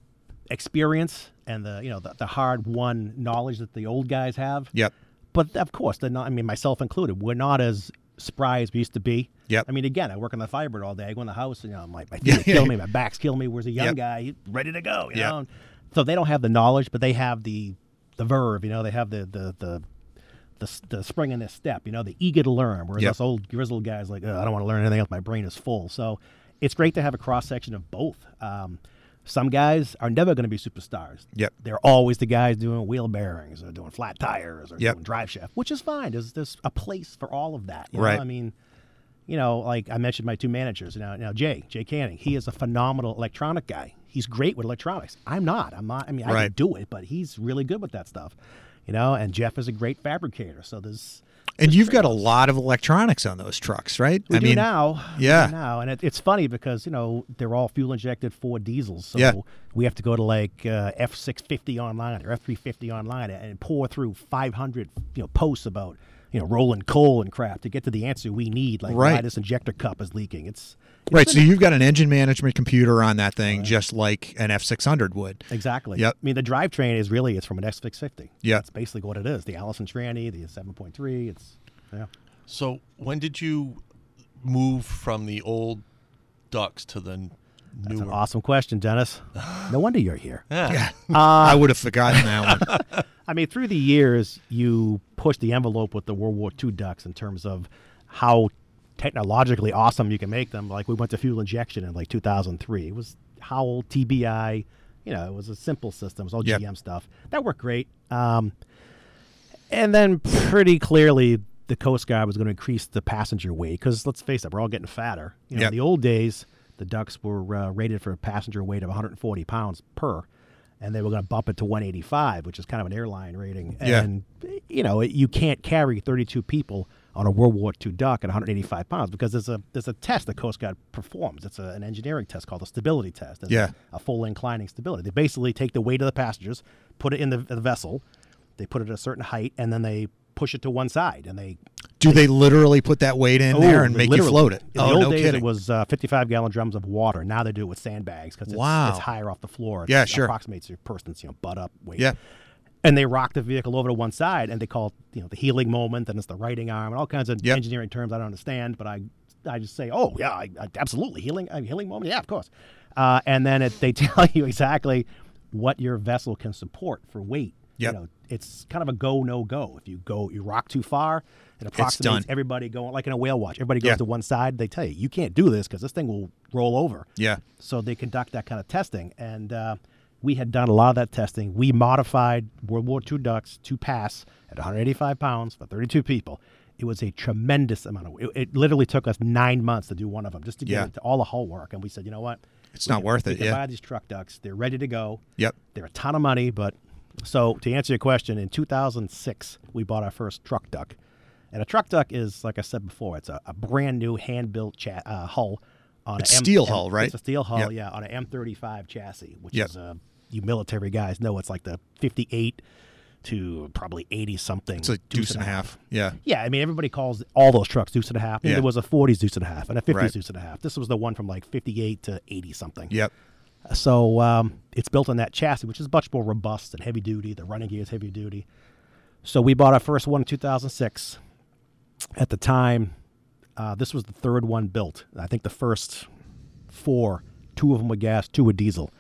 experience and the you know the, the hard won knowledge that the old guys have. Yep. But of course, they're not. I mean, myself included, we're not as spry as we used to be. Yep. I mean, again, I work on the fiber all day. I go in the house, and you know, I'm like, my feet killing me, my back's killing me. Where's a young Yep. guy he's ready to go? You Yep. know. So they don't have the knowledge, but they have the the verve. You know, they have the the the the, the spring in their step. You know, the eager to learn. Whereas Yep. us old grizzled guys like, I don't want to learn anything else. My brain is full. So it's great to have a cross section of both. Um, Some guys are never going to be superstars. Yep. They're always the guys doing wheel bearings or doing flat tires or Yep. doing drive shaft, which is fine. There's there's a place for all of that. You Right. Know? I mean, you know, like I mentioned my two managers. Now, now Jay, Jay Canning, he is a phenomenal electronic guy. He's great with electronics. I'm not. I'm not. I mean, I Right. can do it, but he's really good with that stuff. You know, and Jeff is a great fabricator. So there's And you've got a lot of electronics on those trucks, right? we I do mean, now. Yeah. now, and it, it's funny because you know they're all fuel injected Ford diesels, so Yeah. we have to go to like uh, F six fifty online or F three fifty online and pour through five hundred you know posts about you know rolling coal and crap to get to the answer we need, like why this injector cup is leaking. It's Right, so you've got an engine management computer on that thing, just like an F six hundred would. Exactly. Yep. I mean, the drivetrain is really it's from an X six fifty. Yeah. It's basically what it is. The Allison Tranny, the seven point three. It's yeah. So when did you move from the old ducks to the n- That's an awesome question, Dennis. No wonder you're here. Yeah. Uh, I would have forgotten that one. I mean, through the years, you push the envelope with the World War II ducks in terms of how technologically awesome you can make them. Like we went to fuel injection in like 2003. It was Howell TBI. You know, it was a simple system. It was all Yep. GM stuff. That worked great. Um, and then pretty clearly, the Coast Guard was going to increase the passenger weight because let's face it, we're all getting fatter. You know, Yep. in the old days, the ducks were uh, rated for a passenger weight of 140 pounds per, and they were going to bump it to 185, which is kind of an airline rating. Yeah. And you know, you can't carry 32 people on a World War II duck at 185 pounds because there's a there's a test the Coast Guard performs. It's a, an engineering test called a stability test. Yeah. a, a full inclining stability. They basically take the weight of the passengers, put it in the, the vessel, they put it at a certain height, and then they push it to one side, and they Do they literally put that weight in there Oh, and make literally. you float it? In oh, the old no days, kidding. it was uh, 55 gallon drums of water. Now they do it with sandbags because it's, Wow. it's higher off the floor. It Yeah, sure. approximates your person's you know butt up weight. Yeah. And they rock the vehicle over to one side, and they call it you know the heeling moment, and it's the righting arm, and all kinds of Yep. engineering terms I don't understand, but I I just say, oh yeah, I, I, absolutely heeling uh, heeling moment, yeah, of course. Uh, and then it, they tell you exactly what your vessel can support for weight. Yep. You know, it's kind of a go no go. If you go, you rock too far, it approximates everybody going like in a whale watch. Everybody goes Yeah. to one side. They tell you you can't do this because this thing will roll over. Yeah. So they conduct that kind of testing, and uh, we had done a lot of that testing. We modified World War II ducks to pass at 185 pounds for 32 people. It was a tremendous amount of. It, it literally took us nine months to do one of them, just to get Yeah. it to all the hull work. And we said, you know what? It's We not can- worth it, can yeah. buy these truck ducks. They're ready to go. Yep. They're a ton of money, but so to answer your question, in 2006 we bought our first truck duck, and a truck duck is like I said before, it's a, a brand new hand built cha- uh, hull on a steel M- hull, right? It's a steel hull, Yep. yeah, on an M35 chassis, which Yep. is uh, you military guys know it's like the 58 to probably 80 something. It's a deuce and a half. Yeah. Yeah, I mean everybody calls all those trucks deuce and a half. I mean, Yeah. There was a 40s deuce and a half and a 50s Right. deuce and a half. This was the one from like 58 to 80 something. Yep. So um, it's built on that chassis, which is much more robust and heavy duty. The running gear is heavy duty. So we bought our first one in 2006. At the time, uh, this was the third one built. I think the first four, two of them were gas, two were diesel.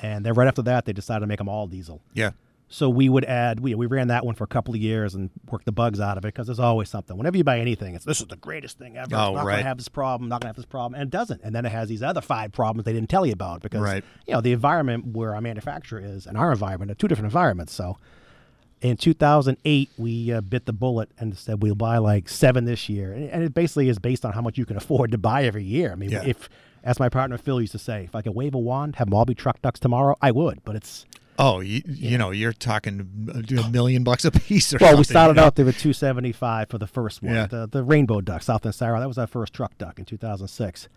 And then right after that, they decided to make them all diesel. Yeah. So we would add, we, we ran that one for a couple of years and worked the bugs out of it because there's always something. Whenever you buy anything, it's this is the greatest thing ever. It's Oh, not gonna have this problem, not going to have this problem. And it doesn't. And then it has these other five problems they didn't tell you about because, Right. you know, the environment where our manufacturer is and our environment are two different environments. So in 2008, we uh, bit the bullet and said we'll buy like seven this year. And, and it basically is based on how much you can afford to buy every year. I mean, Yeah. if, as my partner Phil used to say, if I could wave a wand, have them all be truck ducks tomorrow, I would. But it's, Oh, you, you know, you're talking a million bucks a piece or something. Well, we started you know? out there with 275 for the first one. Yeah. The, the rainbow duck, South and Sarah, that was our first truck duck in 2006.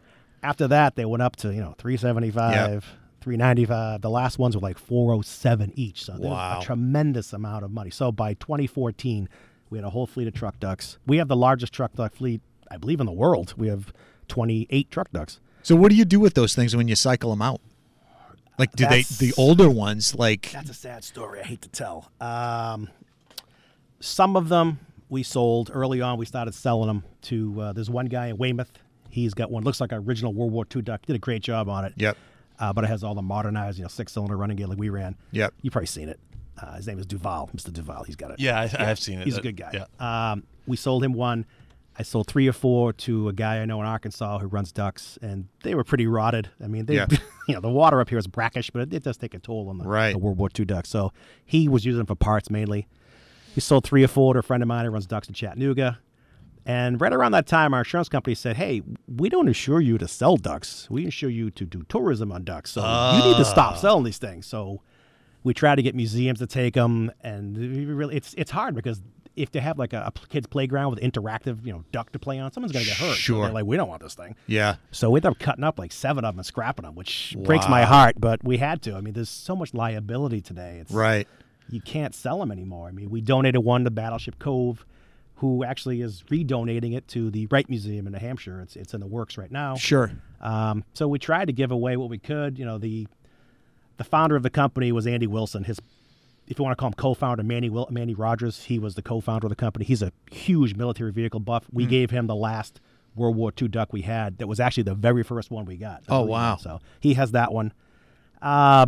After that, they went up to, you know, 375, 395. The last ones were like 407 each. So Wow. a tremendous amount of money. So by 2014, we had a whole fleet of truck ducks. We have the largest truck duck fleet, I believe, in the world. We have 28 truck ducks. So what do you do with those things when you cycle them out? Like, do they the older ones like? That's a sad story. I hate to tell. Um, some of them we sold early on. We started selling them to. Uh, there's one guy in Weymouth. He's got one. Looks like an original World War II duck. Did a great job on it. Yep. Uh, but it has all the modernized, you know, six-cylinder running gear like we ran. Yep. You've probably seen it. Uh, his name is Duval, Mr. Duval. He's got it. Yeah, I, I have seen it. He's a Uh, good guy. Yeah. Um, we sold him one. I sold three or four to a guy I know in Arkansas who runs ducks, and they were pretty rotted. I mean, they, Yeah. you know, the water up here is brackish, but it, it does take a toll on the, Right. the World War II ducks. So he was using them for parts mainly. He sold three or four to a friend of mine who runs ducks in Chattanooga. And right around that time, our insurance company said, "Hey, we don't insure you to sell ducks. We insure you to do tourism on ducks. So you need to stop ah. selling these things." So we try to get museums to take them, and really, it's it's hard because if they have like a, a kids playground with interactive, you know, duck to play on, someone's gonna get hurt. So Sure. they're like, we don't want this thing. Yeah. So we ended up cutting up like seven of them and scrapping them, which breaks my heart, but we had to. I mean, there's so much liability today. It's Right. you can't sell them anymore. I mean, we donated one to Battleship Cove, who actually is redonating it to the Wright Museum in New Hampshire. It's it's in the works right now. Sure. Um, so we tried to give away what we could. You know, the the founder of the company was Andy Wilson. His, if you want to call him co-founder, Manny Wil- Manny Rogers. He was the co-founder of the company. He's a huge military vehicle buff. We gave him the last World War II duck we had. That was actually the very first one we got. Oh, wow. So he has that one. Uh,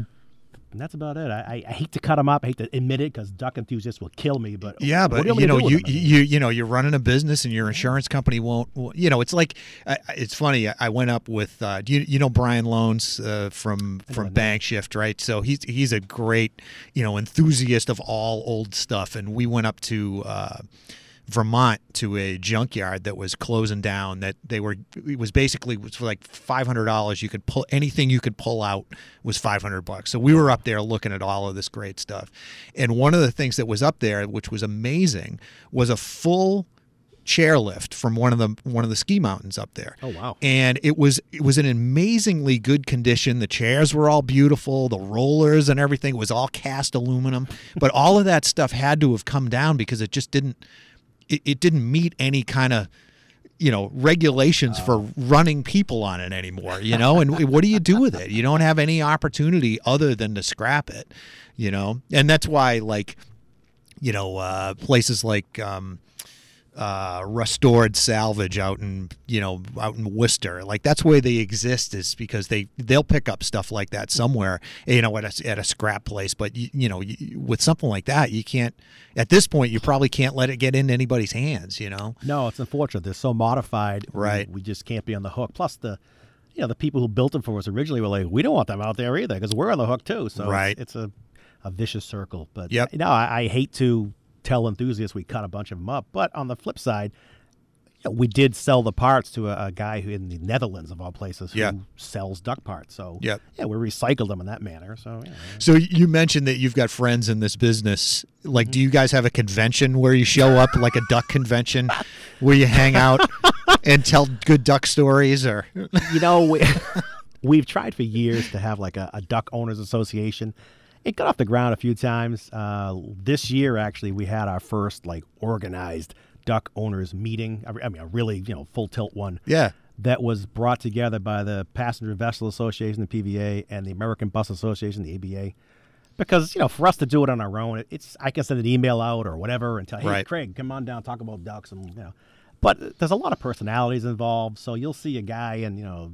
and that's about it. I, I, I hate to cut them up. I hate to admit it because duck enthusiasts will kill me. But Yeah, but want you know, you you you know, you're running a business, and your insurance company won't. You know, it's like I- it's funny. I- went up with uh, you you know Brian Lohnes uh, from from BangShift, right? So he's he's a great you know enthusiast of all old stuff, and we went up to. Uh, Vermont to a junkyard that was closing down. That they were it was basically was for like five hundred dollars. You could pull anything you could pull out was five hundred bucks. So we were up there looking at all of this great stuff, and one of the things that was up there, which was amazing, was a full chairlift from one of the one of the ski mountains up there. Oh, wow. And it was it was in amazingly good condition. The chairs were all beautiful, the rollers and everything was all cast aluminum, but all of that stuff had to have come down because it just didn't it, it didn't meet any kind of you know regulations for running people on it anymore you know? And what do you do with it? You don't have any opportunity other than to scrap it you know? And that's why like you know uh, places like um, uh, restored salvage out in you know out in Worcester. Like that's where they exist is because they they'll pick up stuff like that somewhere you know at a, at a scrap place. But you, you know you, with something like that you can't at this point you probably can't let it get into anybody's hands. You know. No, it's unfortunate. They're so modified. we- Right. We, just can't be on the hook. Plus, the you know the people who built them for us originally were like, we don't want them out there either because we're on the hook too. So Right. it's, it's a a vicious circle. But Yep. no, I, I hate to tell enthusiasts we cut a bunch of them up. But on the flip side. you know, We did sell the parts to a, a guy who in the Netherlands of all places who Yeah. sells duck parts. So Yep. yeah, we recycled them in that manner. So yeah, So you mentioned that you've got friends in this business. Like, mm-hmm. do you guys have a convention where you show up, like a duck convention, where you hang out and tell good duck stories, or you know, we, we've tried for years to have like a, a duck owners association. It got off the ground a few times. Uh, this year, actually, we had our first like organized duck owners meeting. I mean, a really you know full tilt one. yeah, That was brought together by the Passenger Vessel Association, the PVA, and the American Bus Association, the ABA. Because you know, for us to do it on our own, it's I can send an email out or whatever and tell, hey, Right. Craig, come on down, talk about ducks, and you know. But there's a lot of personalities involved, so you'll see a guy in you know,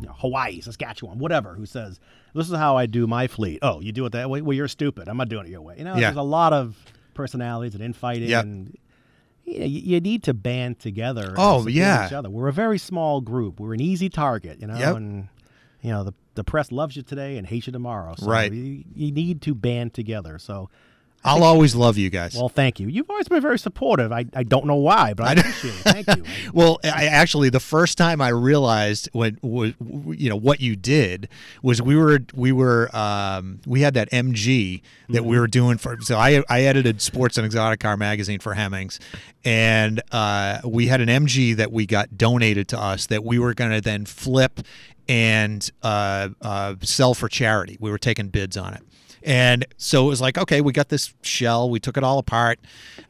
you know, Hawaii, Saskatchewan, whatever, who says, "This is how I do my fleet." Oh, you do it that way? Well, you're stupid. I'm not doing it your way. You know, Yeah. there's a lot of personalities and infighting, Yep. and you, know, you, need to band together. Oh, yeah. each other. We're a very small group. We're an easy target, you know, Yep. and you know the the press loves you today and hates you tomorrow. So Right. You, you need to band together. So. I'll always love you guys. Well, thank you. You've always been very supportive. I, I don't know why, but I, appreciate it. Thank you. Well, I actually the first time I realized when was you know what you did was we were we were um, we had that MG that we were doing for so I I edited Sports and Exotic Car magazine for Hemmings, and uh, we had an MG that we got donated to us that we were going to then flip and uh, uh, sell for charity. We were taking bids on it. And so it was like, okay, we got this shell. We took it all apart,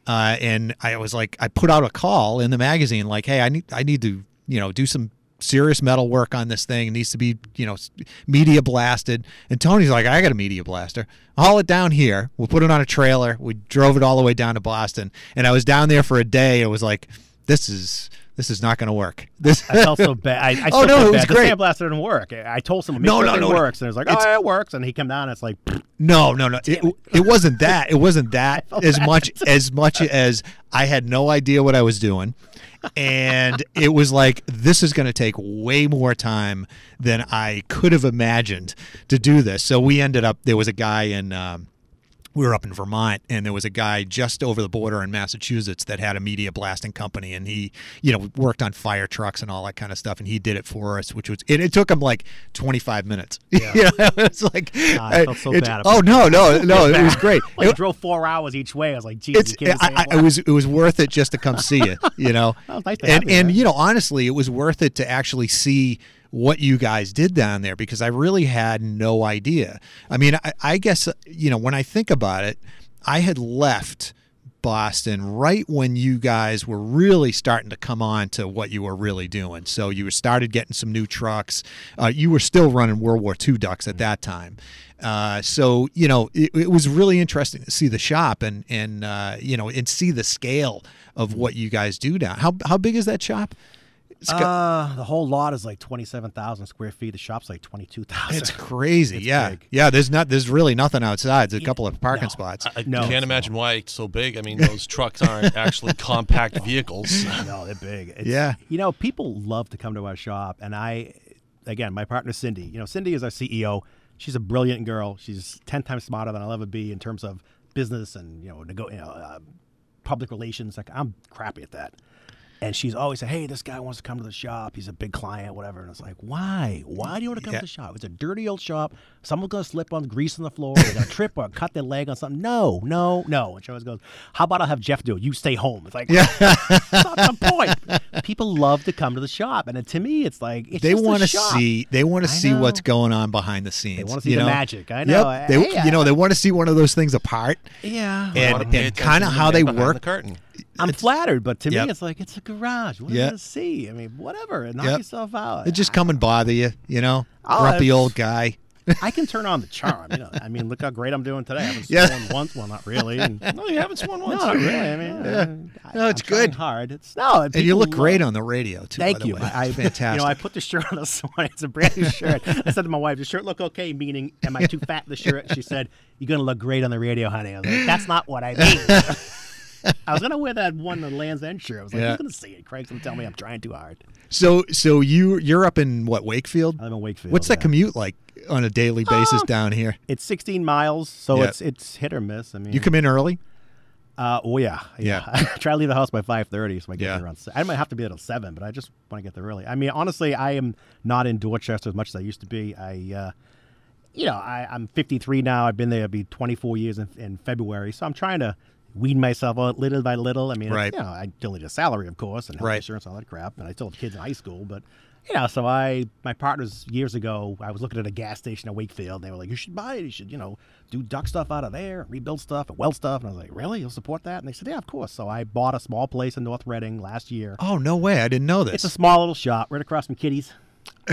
uh, and I was like, I put out a call in the magazine, like, hey, I need, I need to, you know, do some serious metal work on this thing. It needs to be, you know, media blasted. And Tony's like, I got a media blaster. Haul it down here. We'll put it on a trailer. We drove it all the way down to Boston, and I was down there for a day. It was like, this is this is not going to work. This I felt so bad. I, I Oh, no, it was bad. The great. sandblaster didn't work. I I told someone, No, sure no, it no, no. works. And it was like, oh, it works. And he came down and it's like, No, no, no. It, it wasn't that. It wasn't that as much as much as I had no idea what I was doing. And it was like this is going to take way more time than I could have imagined to do this. So we ended up there was a guy in um, we were up in Vermont and there was a guy just over the border in Massachusetts that had a media blasting company and he, you know, worked on fire trucks and all that kind of stuff and he did it for us, which was it, it took him like 25 minutes. Yeah. you know, it's like I uh, felt so it- bad Oh no, no, no, it was great. well, he It- drove four hours each way. I was like, geez, it's you can't say I, I, it was it was worth it just to come see you, you know. It's nice and and you know, honestly, it was worth it to actually see what you guys did down there because I really had no idea. I mean, I, I guess you know when I think about it, I had left Boston right when you guys were really starting to come on to what you were really doing. So you started getting some new trucks. Uh, you were still running World War II ducks at that time. Uh, so you know it, it was really interesting to see the shop and and uh, you know and see the scale of what you guys do now. How how big is that shop? It's got- Uh, the whole lot is like 27,000 square feet. The shop's like 22,000. it's crazy. it's yeah, big. yeah. There's not. There's really nothing outside. There's a couple of parking no. spots. I No. can't imagine why it's so big. I mean, those trucks aren't actually compact vehicles. No, they're big. It's, Yeah. You know, people love to come to our shop, and I, again, my partner Cindy. You know, Cindy is our CEO. She's a brilliant girl. She's ten times smarter than I'll ever be in terms of business and you know, nego- you know, uh, public relations. Like I'm crappy at that. And she's always said, "Hey, this guy wants to come to the shop. He's a big client, whatever." And it's like, "Why? Why do you want to come Yeah. to the shop? It's a dirty old shop. Someone's gonna slip on grease on the floor. They're gonna trip or cut their leg on something. No, no, no." And she always goes, "How about I'll have Jeff do it? You stay home." It's like, that's not the point. People love to come to the shop, and to me, it's like it's they want to see. They want to I see what's going on behind the scenes. They wanna see you the know? magic. I know. Yep. They, Hey, you know, they want to see one of those things apart. Yeah, And- and kinda how man they work. The curtain. I'm flattered, but to Yep. me, it's like it's a garage. What Yep. you gonna see? I mean, whatever. Knock Yep. yourself out. They just come and bother you. You know, Oh, grumpy old guy. I can turn on the charm. You know, I mean, look how great I'm doing today. I haven't Yeah. sworn once. Well, not really. And, no, No, you haven't sworn once. not really. I mean, Yeah. I, No, it's I'm good. Hard. It's no. And you look great on the radio too. Thank you. I, I It's fantastic. You know, I put the shirt on this morning. It's a brand new shirt. I said to my wife, "Does the shirt look okay?" Meaning, am I too fat in the shirt? She said, "You're gonna look great on the radio, honey." I was like, "That's not what I mean." I was gonna wear that one the Lands' End shirt. I was like, Yeah. "Who's gonna see it?" Craig's gonna tell me I'm trying too hard. so, so you you're up in what Wakefield? I'm in Wakefield. What's that yeah. commute like on a daily basis Um, down here? It's 16 miles, so Yeah. it's it's hit or miss. I mean, You come in early. Uh, oh yeah, Yeah. I try to leave the house by five thirty, so I get Yeah. there around. I might have to be there till seven, but I just want to get there early. I mean, honestly, I am not in Dorchester as much as I used to be. I, uh, you know, I, I'm 53 now. I've been there. It'll be 24 years in, in February, so I'm trying to wean myself out little by little. I mean, Right. you know, I still need a salary, of course, and health Right. insurance, all that crap, and I still have kids in high school, but. You know, so I, my partners years ago, I was looking at a gas station in Wakefield. And they were like, "You should buy it. You should, you know, do duck stuff out of there, rebuild stuff, and weld stuff." And I was like, "Really? You'll support that?" And they said, "Yeah, of course." So I bought a small place in North Reading last year. Oh no way! I didn't know this. It's a small little shop right across from Kitty's.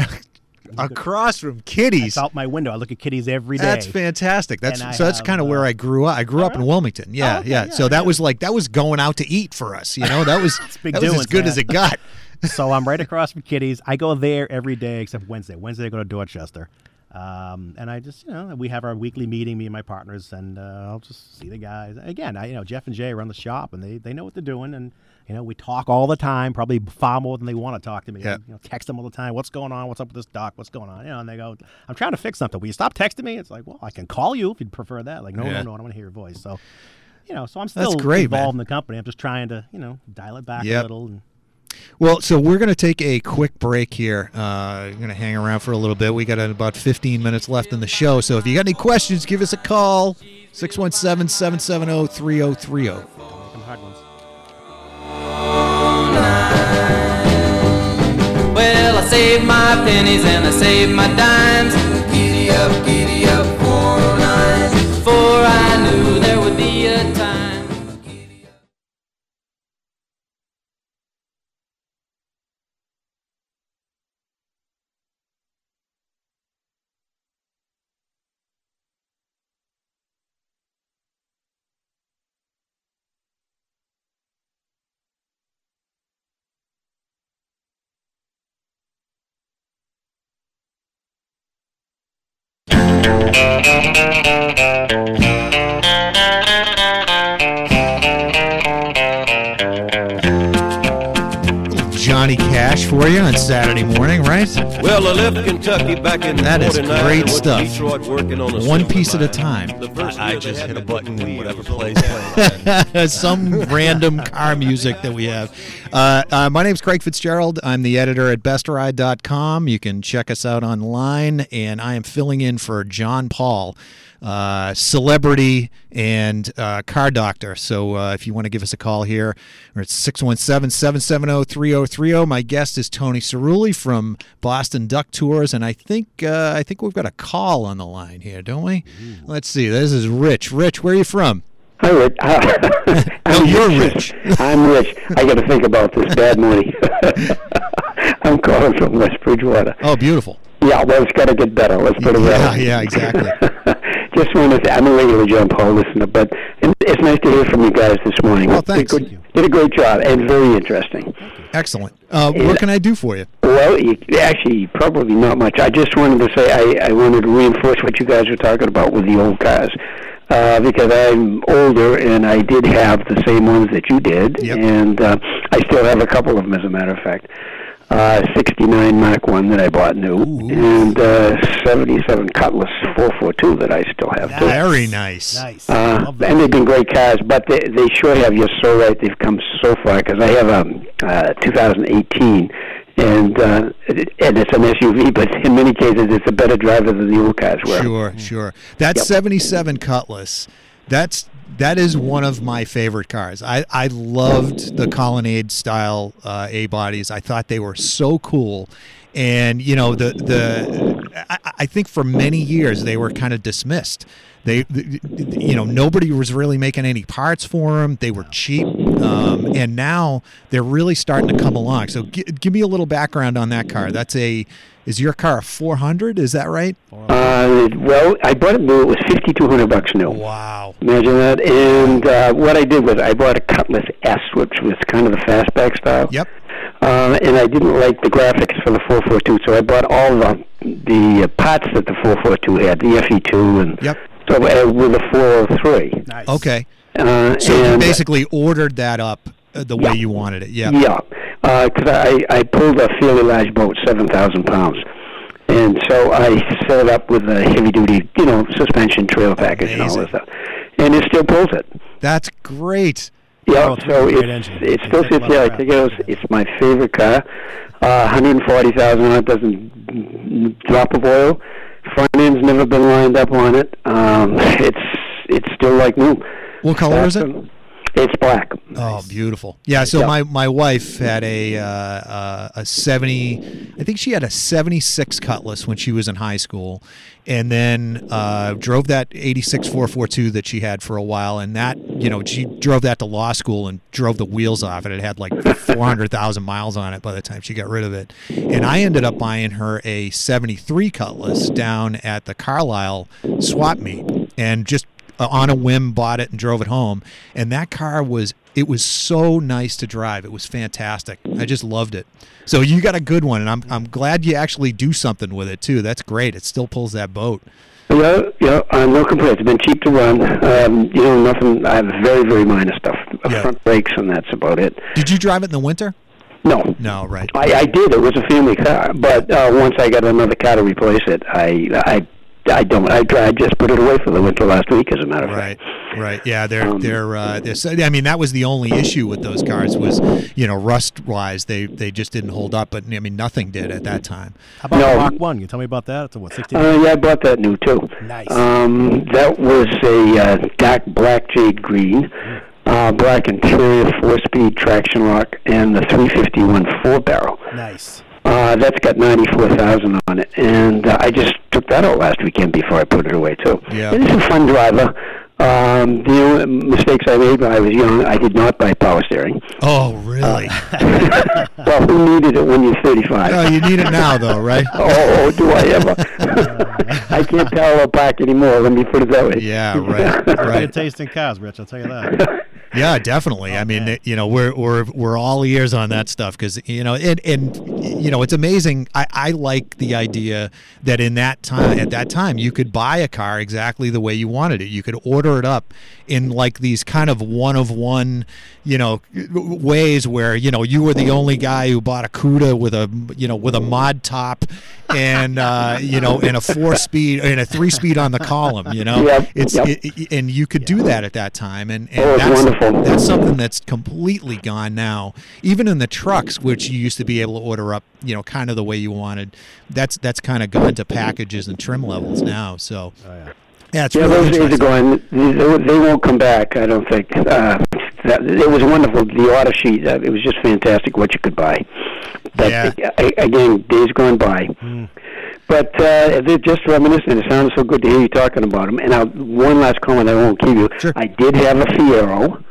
Across from Kitty's. out my window. I look at Kitty's every day. That's fantastic. That's so. That's kind of where uh, I grew up. I grew up in? Wilmington. Yeah, Oh, okay, yeah. yeah, So that was like that was going out to eat for us. You know, that was that was as good man. as it got. so I'm right across from Kitty's. I go there every day except Wednesday. Wednesday I go to Dorchester. Um, and I just, you know, we have our weekly meeting, me and my partners, and uh, I'll just see the guys. Again, I, you know, Jeff and Jay run the shop, and they, they know what they're doing, and you know, we talk all the time, probably far more than they want to talk to me. Yeah. You know, text them all the time. What's going on? What's up with this doc? What's going on? You know, and they go, I'm trying to fix something. Will you stop texting me? It's like, well, I can call you if you'd prefer that. Like, no, Yeah. no, no, I don't want to hear your voice. So, you know, so I'm still great, man. involved in the company. I'm just trying to, you know, dial it back Yep. a little. And, Well, so we're going to take a quick break here. Uh, we're going to hang around for a little bit. We got about 15 minutes left in the show. So if you got any questions, give us a call 617 770 3030. Make 'em hard ones. Saved my pennies and I saved my dimes. Giddy up, giddy up, four oh nine. For I knew Saturday morning, right? Well, I left Kentucky back in That is 49 great and went stuff. Detroit working on One silver piece at a time. The first I year just hit a button and whatever years old. plays playing. Some random car music that we have. Uh, uh, my name's Craig Fitzgerald. I'm the editor at bestride.com. You can check us out online, and I am filling in for John Paul, uh, celebrity and uh, car doctor. So uh, if you want to give us a call here, we're at 617 770 3030. My guest is Tony Cerulle from Boston Duck Tours, and I think uh, I think we've got a call on the line here, don't we? Let's see. This is Rich. Rich, where are you from? Hi, Rich. No, you're rich. I'm rich. I got to think about this bad money. I'm calling from West Bridgewater. Oh, beautiful. Yeah, well, it's got to get better. Let's put it Yeah, that way. yeah, exactly. Just wanted to. I'm a regular John Paul listener, but it's nice to hear from you guys this morning. Well, thanks. Did a, good, did a great job and very interesting. Excellent. Uh, what can I do for you? Well, you, actually, probably not much. I just wanted to say I, I wanted to reinforce what you guys were talking about with the old cars. Uh, because I'm older and I did have the same ones that you did, Yep. and uh, I still have a couple of them, as a matter of fact. Uh, 69 Mach One that I bought new, and uh, 77 Cutlass 442 that I still have too. Very nice. Nice. Uh, and they've been great cars, but they, they sure have. You're so right. They've come so far because I have a uh, 2018, and uh, and it's an SUV, but in many cases it's a better driver than the old cars were. Sure, sure. That Yep. 77 Cutlass, that's that is one of my favorite cars. I, I loved the Colonnade style uh, A bodies. I thought they were so cool. And you know the the I, I think for many years they were kind of dismissed. They, you know, nobody was really making any parts for them. They were cheap, um, and now they're really starting to come along. So, gi- give me a little background on that car. That's a, is your car a 400? Is that right? Uh, well, I bought it new. It was 5,200 bucks new. Wow. Imagine that. And uh, what I did was I bought a Cutlass S, which was kind of the fastback style. Yep. Uh, and I didn't like the graphics for the 442, so I bought all the the uh, parts that the 442 had, the FE2 and Yep. so uh, with the 403. nice. Okay. Uh, So you basically ordered that up uh, the way Yeah. you wanted it. Yeah. Yeah, because I I pulled a fairly large boat, 7,000 pounds. And so I set it up with a heavy duty, you know, suspension trailer package and all Amazing. this stuff. And it still pulls it. That's great. Yeah, Oh, it's so it's, it still sits here. I think it was, it's my favorite car. Uh, 140,000 on it, doesn't drop of oil. Front end's never been lined up on it. Um, it's it's still like new. What color is it? Awesome. It's black. Oh, beautiful. Yeah. So Yeah. my, my wife had a uh, uh, a seventy. I think she had a seventy six Cutlass when she was in high school, and then uh, drove that eighty six four four two that she had for a while. And that you know she drove that to law school and drove the wheels off and It had like four hundred thousand miles on it by the time she got rid of it. And I ended up buying her a seventy three Cutlass down at the Carlisle swap meet, and just on a whim bought it and drove it home and that car was it was so nice to drive it was fantastic i just loved it so you got a good one and i'm, I'm glad you actually do something with it too that's great it still pulls that boat Yeah, yeah, uh, no complaints. It's been cheap to run. Um, you know, nothing. I have very, very minor stuff. Uh, Yeah. Front brakes, and that's about it. did you drive it in the winter No, no right I, I did. It was a family car, but uh, once I got another car to replace it, I, I, I don't. I, I just put it away for the winter last week, as a matter of right fact. right yeah they're Um, they're uh they're, so- i mean that was the only issue with those cars was you know rust wise they they just didn't hold up but i mean nothing did at that time How about No. the Mach One? Can you tell me about that? It's a what, 16? Uh, yeah, I bought that new too. Nice. Um, that was a uh, dark black jade green, uh, black interior, four-speed traction lock, and the 351 four barrel. nice. Uh, that's got 94,000 on it, and uh, I just took that out last weekend before I put it away too. Yeah. And it's a fun driver. Um, the only mistakes I made when I was young, I did not buy power steering. oh really well, who needed it when you're 35? oh you need it now though right oh, do I ever? I can't parallel park anymore. Let me put it that way. yeah right Good right taste in cars, Rich. I'll tell you that. Yeah, definitely. I mean, you know, we're we're we're all ears on that stuff because you know, and and you know, it's amazing. I I like the idea that in that time, at that time, you could buy a car exactly the way you wanted it. You could order it up in like these kind of one of one, you know, ways where you know you were the only guy who bought a Cuda with a you know with a mod top and uh, you know and a four speed and a three speed on the column. You know, Yep, it's yep. it, and you could do that at that time, and, and Oh, that's wonderful. that's something that's completely gone now. Even in the trucks, which you used to be able to order up, you know, kind of the way you wanted, that's that's kind of gone to packages and trim levels now. So Oh, yeah. yeah, it's Yeah, really those days are interesting. gone. They, they won't come back. I don't think. Uh, that, it was wonderful. The order sheet. Uh, it was just fantastic what you could buy. But Yeah. a- again, days gone by. But uh, they're just reminiscent. It sounds so good to hear you talking about them. And i one last comment I won't keep you. Sure. I did have a Fiero.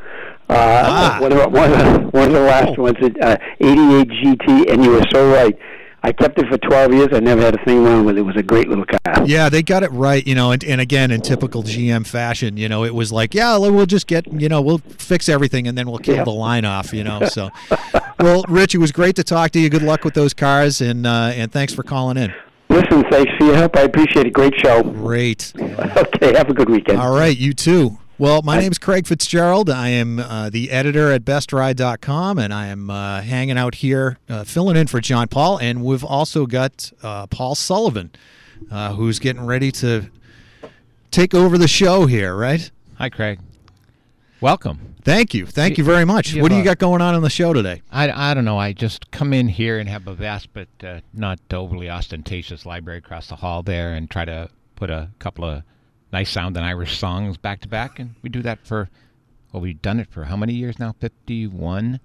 Uh, Ah. one, of, the- one, of, the- one of the last ones, uh, 88 GT, and you were so right. I kept it for 12 years. I never had a thing wrong with it. It was a great little car. Yeah, they got it right, you know, and, and again, in typical GM fashion, you know, it was like, yeah, we'll just get, you know, we'll fix everything and then we'll kill Yeah. the line off, you know. So, well, Rich, it was great to talk to you. Good luck with those cars, and uh, and thanks for calling in. Listen, thanks for your help. I appreciate it. Great show. Great. Okay, have a good weekend. All right, you too. Well, my name is Craig Fitzgerald. I am uh, the editor at bestride.com, and I am uh, hanging out here uh, filling in for John Paul. And we've also got uh, Paul Sullivan, uh, who's getting ready to take over the show here, right? Hi, Craig. Welcome. Thank you. Thank you very much. you What do you a- got going on on the show today? I, I don't know. I just come in here and have a vast but uh, not overly ostentatious library across the hall there and try to put a couple of nice sounding Irish songs back to back. And we do that for, well, we've done it for how many years now? 51?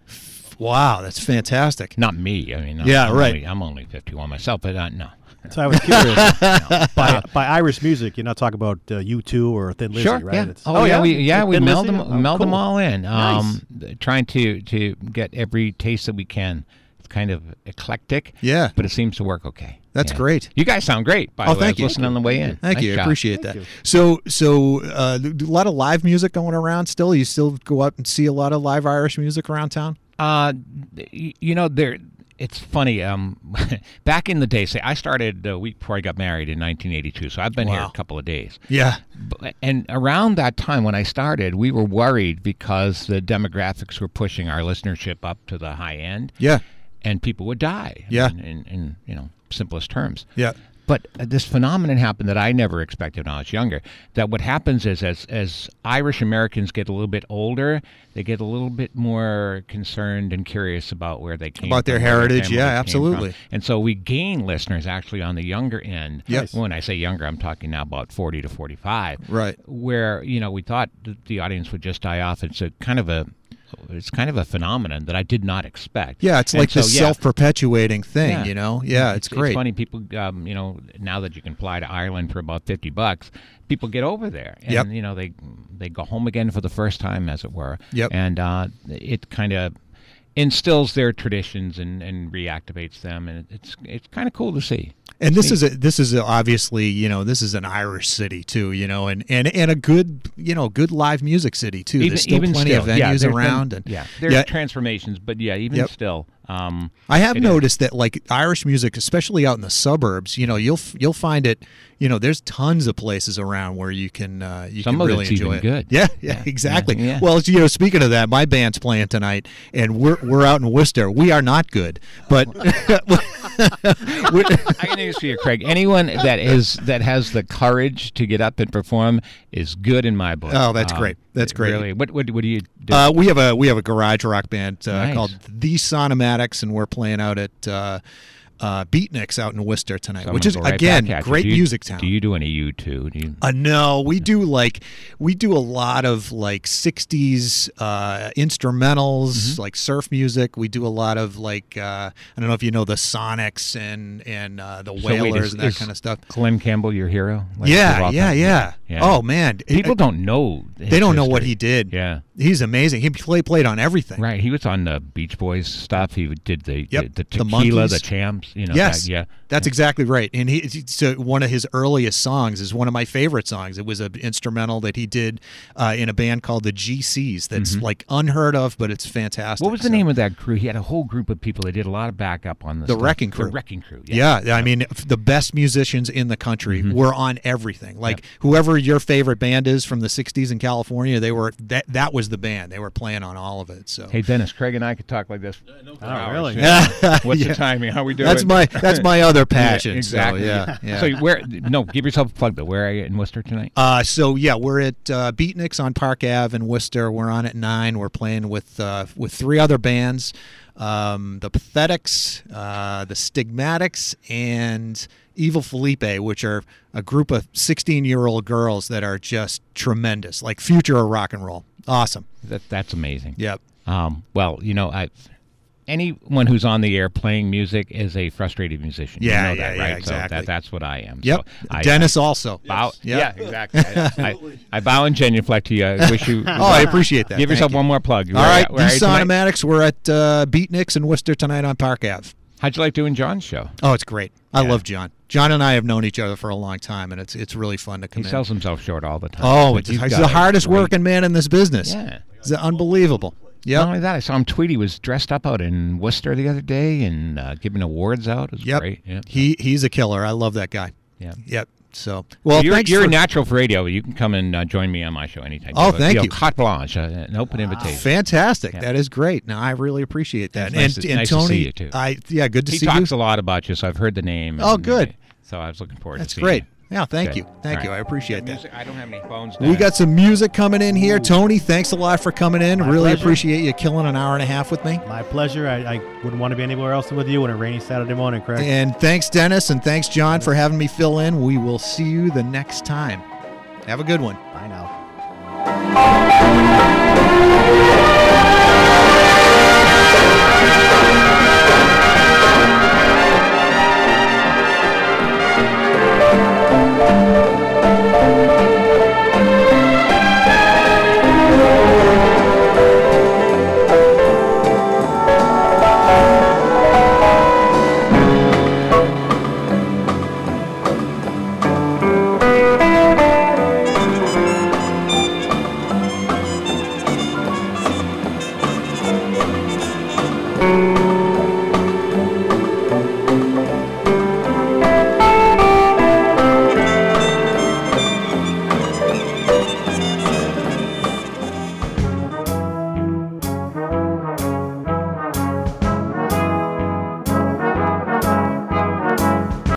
Wow, that's fantastic. Not me. I mean, I'm, Yeah, I'm right. Only, I'm only 51 myself, but uh, no. So I was curious. by, by Irish music, you're not talking about uh, U2 or Thin Lizzy, Sure. right? Yeah. It's- Oh, yeah. We yeah we meld them Oh, meld them all in. Nice. Um, th- trying to to get every taste that we can. It's kind of eclectic. Yeah. But it seems to work okay. That's Yeah. great. You guys sound great. By Oh, the way, thank I you. was listening on the way in. Thank Nice you. I job. appreciate that. you. So, so uh, a lot of live music going around still. You still go out and see a lot of live Irish music around town. Uh, you know, there. It's funny. Um, back in the day, say I started a week before I got married in 1982, so I've been here a couple of days. Yeah. And around that time when I started, we were worried because the demographics were pushing our listenership up to the high end. Yeah. And people would die. Yeah. mean, in, in you know simplest terms. Yeah. But this phenomenon happened that I never expected when I was younger. That what happens is as as Irish Americans get a little bit older, they get a little bit more concerned and curious about where they came from. About their from, where heritage. family Yeah, absolutely. And so we gain listeners actually on the younger end. Yes. When I say younger, I'm talking now about 40 to 45. Right. Where you know we thought the audience would just die off. It's a kind of a it's kind of a phenomenon that I did not expect. Yeah. It's And like so, the yeah, self-perpetuating thing. Yeah. You know. Yeah. It's, great. funny. People, um, you know, now that you can fly to Ireland for about fifty bucks, people get over there, and Yep. you know they they go home again for the first time, as it were. Yep. And uh, it kind of instills their traditions and, and reactivates them, and it's it's kind of cool to see. And this is a this is a, obviously you know this is an Irish city too you know and, and and a good you know good live music city too. There's still plenty still, of yeah, venues there's been- around and yeah, there's yeah. transformations, but yeah, even Yep. still, um, I have it is. noticed that like Irish music, especially out in the suburbs, you know, you'll you'll find it. You know, there's tons of places around where you can uh, you Some can of really it's enjoy even it. good. Yeah, yeah, Yeah, exactly. yeah, yeah. Well, you know, speaking of that, my band's playing tonight, and we're we're out in Worcester. We are not good, but I can answer you, Craig. Anyone that is that has the courage to get up and perform is good in my book. Oh, that's great. That's great. Really, what what, what do you do? Uh, we have a we have a garage rock band uh, Nice. called the Sonomatics, and we're playing out at uh, uh, Beatniks out in Worcester tonight, So which is right again back at you. great you- music town. Do you do any U two? Do you? Uh, no, we do like we do a lot of like '60s uh, instrumentals, Mm-hmm. like surf music. We do a lot of like uh, I don't know if you know the Sonics and and uh, the So wait, is- and that kind of stuff. Glen Campbell, your hero? Like, yeah, yeah, yeah, Yeah. Oh man, It- People don't know. they don't know what he did. Yeah. He's amazing. He play, played on everything. Right, he was on the Beach Boys stuff. He did the Yep, the, the tequila, Monkees. the champs. You know, yes, that- yeah. that's exactly right. And he so one of his earliest songs is one of my favorite songs. It was an instrumental that he did uh, in a band called the GCs. That's like unheard of, but it's fantastic. Mm-hmm. What was the So- name of that crew? He had a whole group of people that did a lot of backup on this. The stuff. Wrecking Crew. The Wrecking Crew. Yeah. Yeah, I mean, the best musicians in the country Mm-hmm. were on everything. Like whoever your favorite band is from the '60s in California, they were that. That was the band. They were playing on all of it. So Hey Dennis, Craig and I could talk like this. for Oh, really? Yeah. What's Yeah. the timing? How we doing? that's my that's my other passion. Yeah, exactly. So, yeah, yeah. So where? No, give yourself a plug though. Where are you in Worcester tonight? Uh, so yeah, we're at uh, Beatniks on Park Ave in Worcester. We're on at nine. We're playing with uh, with three other bands, um, the Pathetics, uh, the Stigmatics, and Evil Felipe, which are a group of 16 year old girls that are just tremendous, like future of rock and roll. Awesome. That that's amazing. Yep. Um, well, you know, I anyone who's on the air playing music is a frustrated musician. You Yeah, know yeah, that, yeah, right? exactly. So that, that's what I am. Yep. So I, Dennis also. Bow, Yep. Yeah, exactly. I, I, I bow and genuflect to you. I wish you. Oh, I appreciate that. Give Thank yourself you. one more plug. All right, Where- where are the you tonight? Sonomatics. We're at uh, Beatniks in Worcester tonight on Park Ave. How'd you like doing John's show? Oh, it's great. I Yeah. love John. John and I have known each other for a long time, and it's it's really fun to come He in. sells himself short all the time. Oh, it's, he's he's the hardest great- working man in this business. Yeah. It's unbelievable. Yeah. Not only that, I saw him tweet. He was dressed up out in Worcester the other day and uh, giving awards out. It was Yep. great. Yeah. He he's a killer. I love that guy. yeah. Yep. So well, you're, you're for, a natural for radio. You can come and uh, join me on my show anytime. Oh, thank know, you. Carte blanche, uh, an open invitation. fantastic. Yeah. That is great. Now I really appreciate that. Nice and to- and nice to Tony, see you, too. I yeah, good to he see you. He talks a lot about you, so I've heard the name. Oh, and, good. uh, So I was looking forward That's to seeing great. you. Yeah, thank Good. you. Thank All you. right. I appreciate that. Music, I don't have any phones. We got some music coming in here. Tony, thanks a lot for coming in. My really pleasure. appreciate you killing an hour and a half with me. My pleasure. I, I wouldn't want to be anywhere else than with you on a rainy Saturday morning, Craig. And thanks, Dennis, and thanks, John, for having me fill in. We will see you the next time. Have a good one. Bye now.